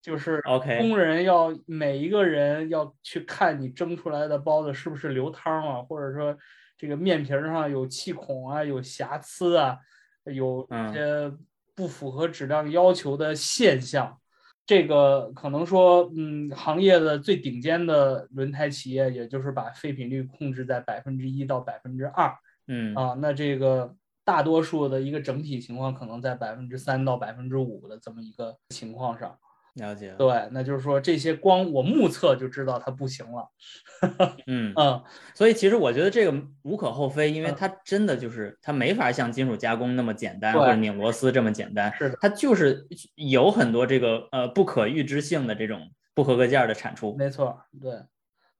就是 OK，工人要每一个人要去看你蒸出来的包子是不是流汤啊，或者说这个面皮上有气孔啊、有瑕疵啊、有一些不符合质量要求的现象。这个可能说，嗯，行业的最顶尖的轮胎企业，也就是把废品率控制在百分之一到百分之二。嗯啊，那这个。大多数的一个整体情况可能在百分之三到百分之五的这么一个情况上，了解。对，那就是说这些光我目测就知道它不行了。嗯嗯，所以其实我觉得这个无可厚非，因为它真的就是它没法像金属加工那么简单，或者拧螺丝这么简单。是的，它就是有很多这个呃不可预知性的这种不合格件的产出。没错，对。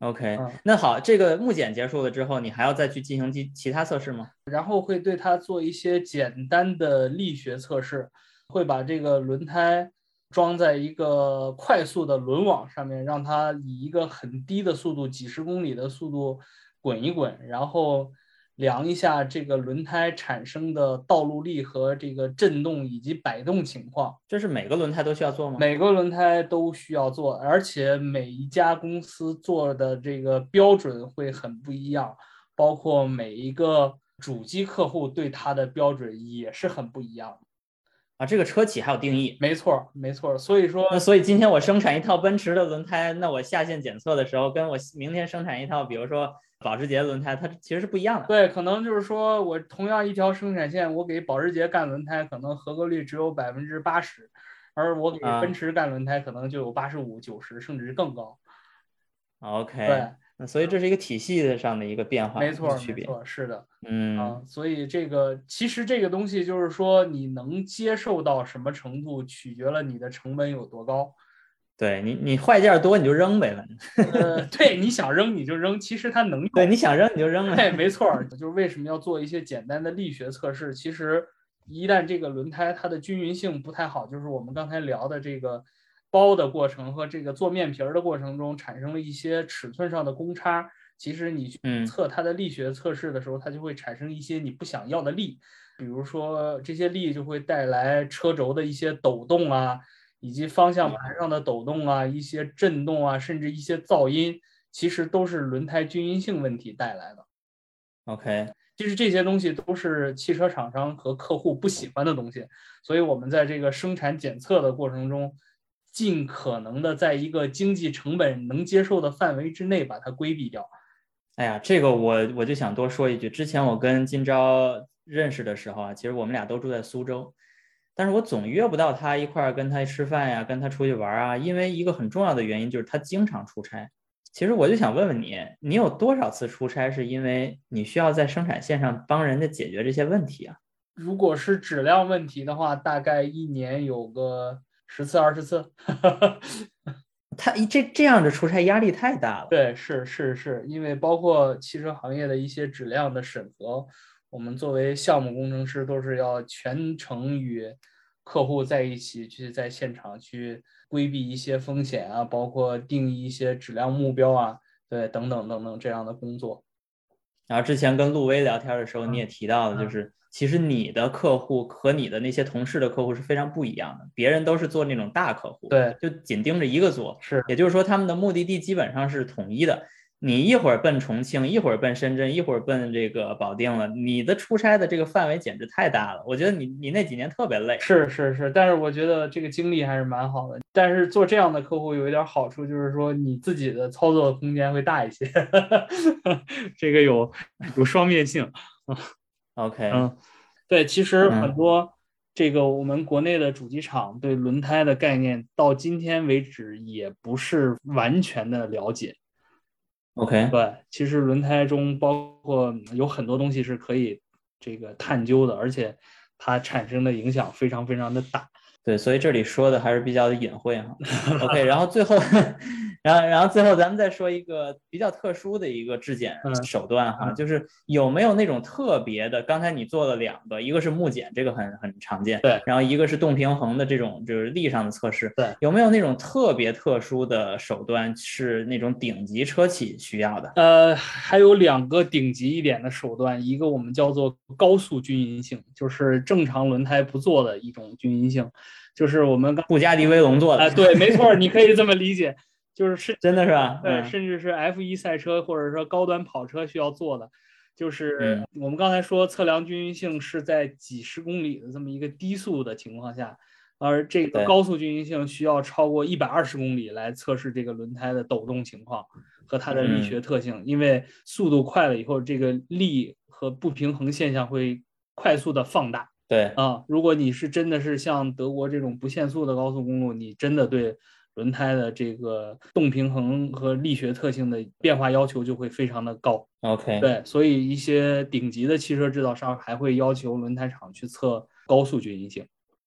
OK，那好，这个木检结束了之后，你还要再去进行其其他测试吗？然后会对它做一些简单的力学测试，会把这个轮胎装在一个快速的轮网上面，让它以一个很低的速度，几十公里的速度滚一滚，然后。量一下这个轮胎产生的道路力和这个震动以及摆动情况，这是每个轮胎都需要做吗？每个轮胎都需要做，而且每一家公司做的这个标准会很不一样，包括每一个主机客户对它的标准也是很不一样啊。这个车企还有定义？没错，没错。所以说，那所以今天我生产一套奔驰的轮胎，那我下线检测的时候，跟我明天生产一套，比如说。保时捷轮胎它其实是不一样的，对，可能就是说我同样一条生产线，我给保时捷干轮胎，可能合格率只有百分之八十，而我给奔驰干轮胎，可能就有八十五、九十，甚至更高。OK，对，那所以这是一个体系上的一个变化，没错，区别，没错，是的，嗯，所以这个其实这个东西就是说你能接受到什么程度，取决了你的成本有多高。对你，你坏件多你就扔呗，反正。呃，对，你想扔你就扔，其实它能用。对，你想扔你就扔呗。没错，就是为什么要做一些简单的力学测试？其实一旦这个轮胎它的均匀性不太好，就是我们刚才聊的这个包的过程和这个做面皮儿的过程中产生了一些尺寸上的公差，其实你去测它的力学测试的时候，它就会产生一些你不想要的力，比如说这些力就会带来车轴的一些抖动啊。以及方向盘上的抖动啊，一些震动啊，甚至一些噪音，其实都是轮胎均匀性问题带来的。OK，其实这些东西都是汽车厂商和客户不喜欢的东西，所以我们在这个生产检测的过程中，尽可能的在一个经济成本能接受的范围之内把它规避掉。哎呀，这个我我就想多说一句，之前我跟金钊认识的时候啊，其实我们俩都住在苏州。但是我总约不到他一块儿跟他吃饭呀，跟他出去玩啊，因为一个很重要的原因就是他经常出差。其实我就想问问你，你有多少次出差是因为你需要在生产线上帮人家解决这些问题啊？如果是质量问题的话，大概一年有个十次二十次。他这这样的出差压力太大了。对，是是是，因为包括汽车行业的一些质量的审核，我们作为项目工程师都是要全程与。客户在一起去在现场去规避一些风险啊，包括定义一些质量目标啊，对，等等等等这样的工作。然后之前跟陆威聊天的时候，你也提到了，就是其实你的客户和你的那些同事的客户是非常不一样的。别人都是做那种大客户，对，就紧盯着一个做，是，也就是说他们的目的地基本上是统一的。你一会儿奔重庆，一会儿奔深圳，一会儿奔这个保定了，你的出差的这个范围简直太大了。我觉得你你那几年特别累。是是是，但是我觉得这个经历还是蛮好的。但是做这样的客户有一点好处，就是说你自己的操作空间会大一些，这个有有双面性。OK，嗯，对，其实很多这个我们国内的主机厂对轮胎的概念到今天为止也不是完全的了解。OK，对，其实轮胎中包括有很多东西是可以这个探究的，而且它产生的影响非常非常的大。对，所以这里说的还是比较的隐晦哈。OK，然后最后。然后，然后最后咱们再说一个比较特殊的一个质检手段哈，就是有没有那种特别的？刚才你做了两个，一个是木检，这个很很常见，对。然后一个是动平衡的这种就是力上的测试，对。有没有那种特别特殊的手段是那种顶级车企需要的？呃，还有两个顶级一点的手段，一个我们叫做高速均匀性，就是正常轮胎不做的一种均匀性，就是我们布加迪威龙做的。啊，对，没错，你可以这么理解。就是是真的是吧？对，甚至是 F 一赛车或者说高端跑车需要做的，就是我们刚才说测量均匀性是在几十公里的这么一个低速的情况下，而这个高速均匀性需要超过一百二十公里来测试这个轮胎的抖动情况和它的力学特性，因为速度快了以后，这个力和不平衡现象会快速的放大。对啊，如果你是真的是像德国这种不限速的高速公路，你真的对。轮胎的这个动平衡和力学特性的变化要求就会非常的高。OK，对，所以一些顶级的汽车制造商还会要求轮胎厂去测高速均匀性。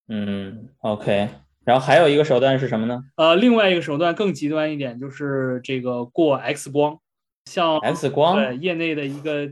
嗯，OK。然后还有一个手段是什么呢？呃，另外一个手段更极端一点，就是这个过 X 光。像 X 光，对，业内的一个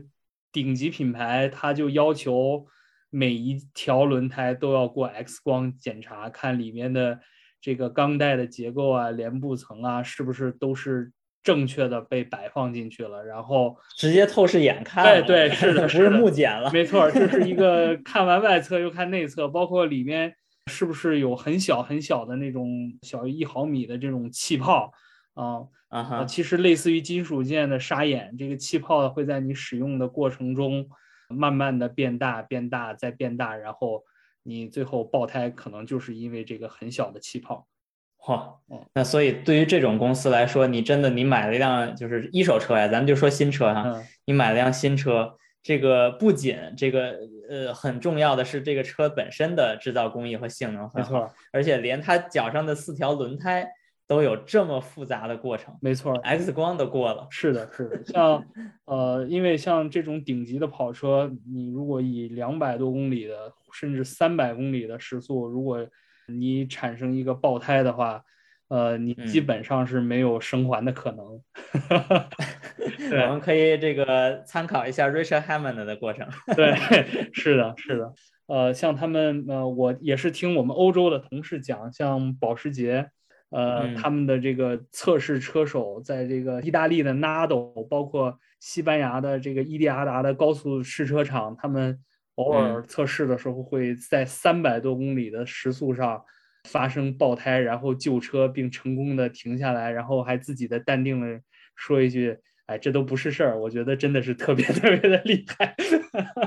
顶级品牌，它就要求每一条轮胎都要过 X 光检查，看里面的。这个钢带的结构啊，连布层啊，是不是都是正确的被摆放进去了？然后直接透视眼看，对对，是的，不是木检了，没错，这是一个看完外侧又看内侧，包括里面是不是有很小很小的那种小于一毫米的这种气泡啊啊哈，其实类似于金属件的砂眼，这个气泡会在你使用的过程中慢慢的变大、变大再变大，然后。你最后爆胎可能就是因为这个很小的气泡，嚯，那所以对于这种公司来说，你真的你买了一辆就是一手车呀，咱们就说新车哈，你买了辆新车，这个不仅这个呃很重要的是这个车本身的制造工艺和性能很好，而且连它脚上的四条轮胎。都有这么复杂的过程，没错，X 光都过了。是的，是的，像呃，因为像这种顶级的跑车，你如果以两百多公里的，甚至三百公里的时速，如果你产生一个爆胎的话，呃，你基本上是没有生还的可能。我们可以这个参考一下 Richard Hammond 的过程。对，是的，是的。呃，像他们，呃，我也是听我们欧洲的同事讲，像保时捷。呃，他们的这个测试车手在这个意大利的 Nado，包括西班牙的这个伊利阿达的高速试车场，他们偶尔测试的时候会在三百多公里的时速上发生爆胎，然后救车并成功的停下来，然后还自己的淡定的说一句：“哎，这都不是事儿。”我觉得真的是特别 特别的厉害。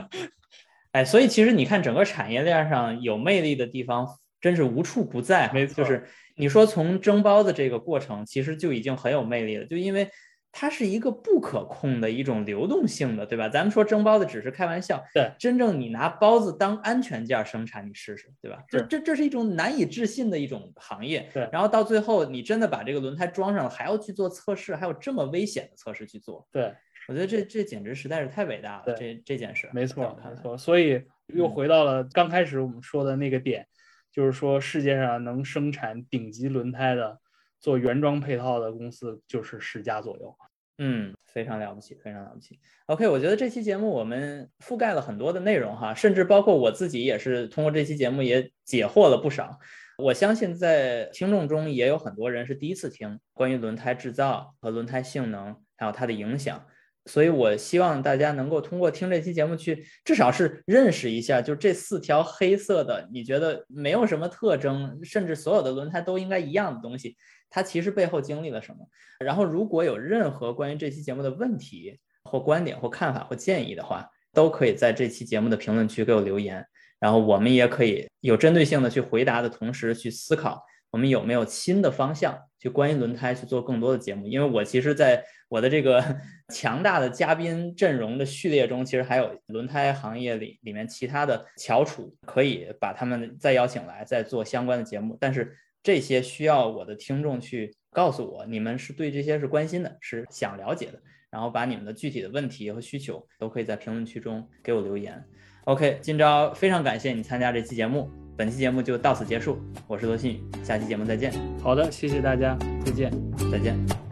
哎，所以其实你看，整个产业链上有魅力的地方真是无处不在，没错，就是。你说从蒸包的这个过程，其实就已经很有魅力了，就因为它是一个不可控的一种流动性的，对吧？咱们说蒸包子只是开玩笑，对，真正你拿包子当安全件生产，你试试，对吧？这这这是一种难以置信的一种行业，对。然后到最后，你真的把这个轮胎装上了，还要去做测试，还有这么危险的测试去做，对。我觉得这这简直实在是太伟大了，这这件事，没错没错。所以又回到了刚开始我们说的那个点。就是说，世界上能生产顶级轮胎的、做原装配套的公司就是十家左右。嗯，非常了不起，非常了不起。OK，我觉得这期节目我们覆盖了很多的内容哈，甚至包括我自己也是通过这期节目也解惑了不少。我相信在听众中也有很多人是第一次听关于轮胎制造和轮胎性能还有它的影响。所以我希望大家能够通过听这期节目去，至少是认识一下，就这四条黑色的，你觉得没有什么特征，甚至所有的轮胎都应该一样的东西，它其实背后经历了什么。然后如果有任何关于这期节目的问题或观点或看法或建议的话，都可以在这期节目的评论区给我留言，然后我们也可以有针对性的去回答的同时去思考。我们有没有新的方向去关于轮胎去做更多的节目？因为我其实在我的这个 强大的嘉宾阵容的序列中，其实还有轮胎行业里里面其他的翘楚，可以把他们再邀请来，再做相关的节目。但是这些需要我的听众去告诉我，你们是对这些是关心的，是想了解的，然后把你们的具体的问题和需求都可以在评论区中给我留言。OK，今朝非常感谢你参加这期节目。本期节目就到此结束，我是罗新宇，下期节目再见。好的，谢谢大家，再见，再见。